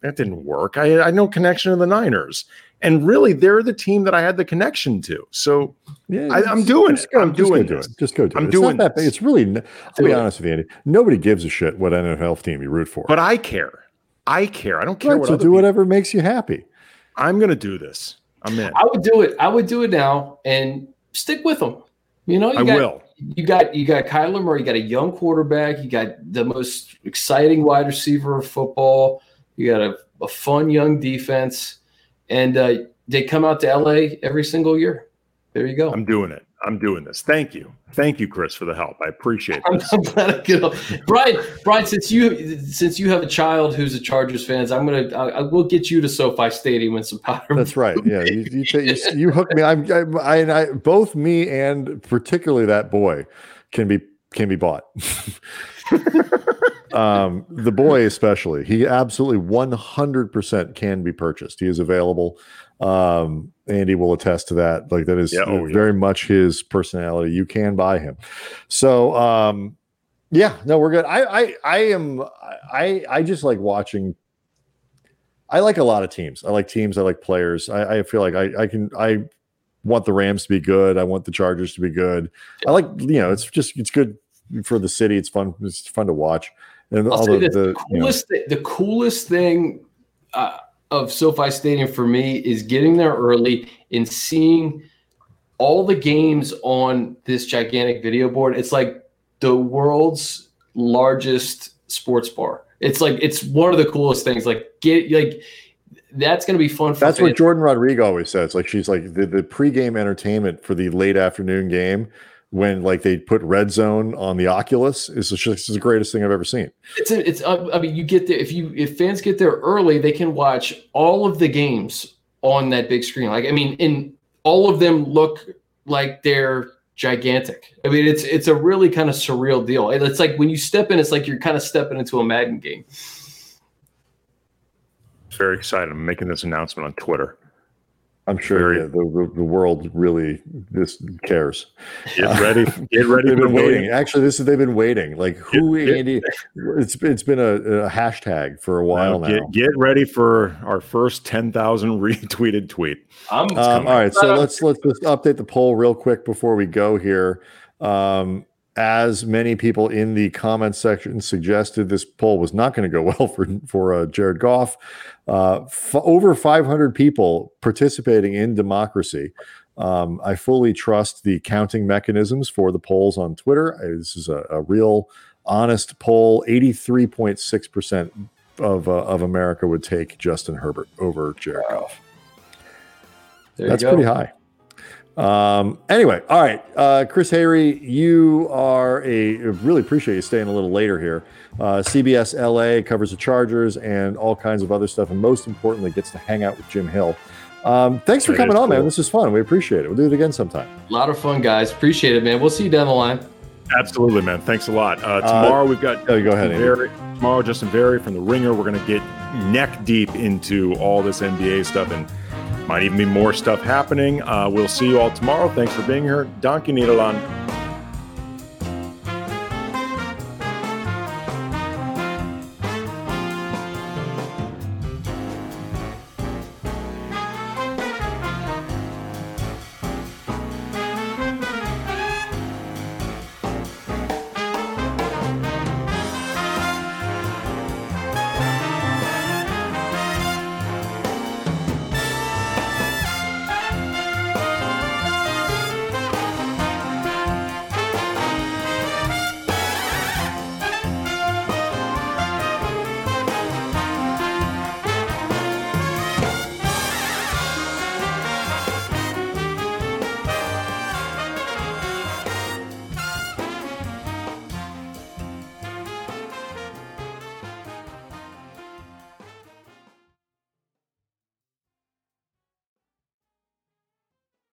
that didn't work. I, I had no connection to the Niners, and really, they're the team that I had the connection to. So yeah, I, am doing it. I'm doing it. Just go do I'm it. It's doing that big. It's really. I'll be honest with you, Andy. Nobody gives a shit what NFL team you root for. But I care. I care. I don't care. Right, so do whatever makes you happy. I'm going to do this. I'm in. I would do it. I would do it now and stick with them. You know, you I got, will you got you got Kyler Murray, you got a young quarterback, you got the most exciting wide receiver of football, you got a, a fun young defense, and uh, they come out to LA every single year. There you go. I'm doing it. I'm doing this. Thank you. Thank you, Chris, for the help. I appreciate it. I'm glad I get on. Brian, Brian, since you since you have a child who's a Chargers fan, I'm gonna I, I will get you to SoFi Stadium with some powder. That's right. Yeah, you you, you, you hook me. I'm I, I, I both me and particularly that boy can be can be bought. um, the boy especially, he absolutely 100% can be purchased. He is available. Um, Andy will attest to that. Like that is yeah, oh, very yeah. much his personality. You can buy him. So um, yeah, no, we're good. I I I am I I just like watching. I like a lot of teams. I like teams. I like players. I, I feel like I I can I want the Rams to be good. I want the Chargers to be good. I like you know it's just it's good for the city. It's fun. It's fun to watch. And I'll all the, the, coolest you know. the coolest thing. Uh, of SoFi Stadium for me is getting there early and seeing all the games on this gigantic video board. It's like the world's largest sports bar. It's like it's one of the coolest things. Like get like that's going to be fun. that's fans. what Jourdan Rodrigue always says. Like she's like the, the pregame entertainment for the late afternoon game when like they put red zone on the Oculus is just the greatest thing I've ever seen. It's a, it's uh, I mean you get there if you if fans get there early they can watch all of the games on that big screen. Like I mean in all of them look like they're gigantic. I mean it's it's a really kind of surreal deal. It's like when you step in it's like you're kind of stepping into a Madden game. Very excited. I'm making this announcement on Twitter. I'm sure yeah, the, the world really this cares. Get ready. Get ready. they've been waiting. Actually, this is they've been waiting. Like who, get, Andy? It's it's been a, a hashtag for a while now. Get, get ready for our first ten thousand retweeted tweet. Um, all right, so let's let's just update the poll real quick before we go here. Um, as many people in the comment section suggested, this poll was not going to go well for for uh, Jared Goff. Uh, f- over 500 people participating in democracy. Um, I fully trust the counting mechanisms for the polls on Twitter. This is a, a real, honest poll. 83.6 percent of uh, of America would take Justin Herbert over Jared Goff. That's pretty high. Um, anyway, all right, uh, Chris Hayre, you are a really appreciate you staying a little later here. Uh, CBS LA covers the Chargers and all kinds of other stuff, and most importantly, gets to hang out with Jim Hill. Um, thanks for That coming is on, man. This is fun. We appreciate it. We'll do it again sometime. A lot of fun, guys. Appreciate it, man. We'll see you down the line. Absolutely, man. Thanks a lot. Uh, tomorrow we've got Oh, go ahead, Andy. Very, tomorrow, Justin Verrier from the Ringer. We're going to get neck deep into all this NBA stuff and might even be more stuff happening. Uh, we'll see you all tomorrow. Thanks for being here. Donkey on.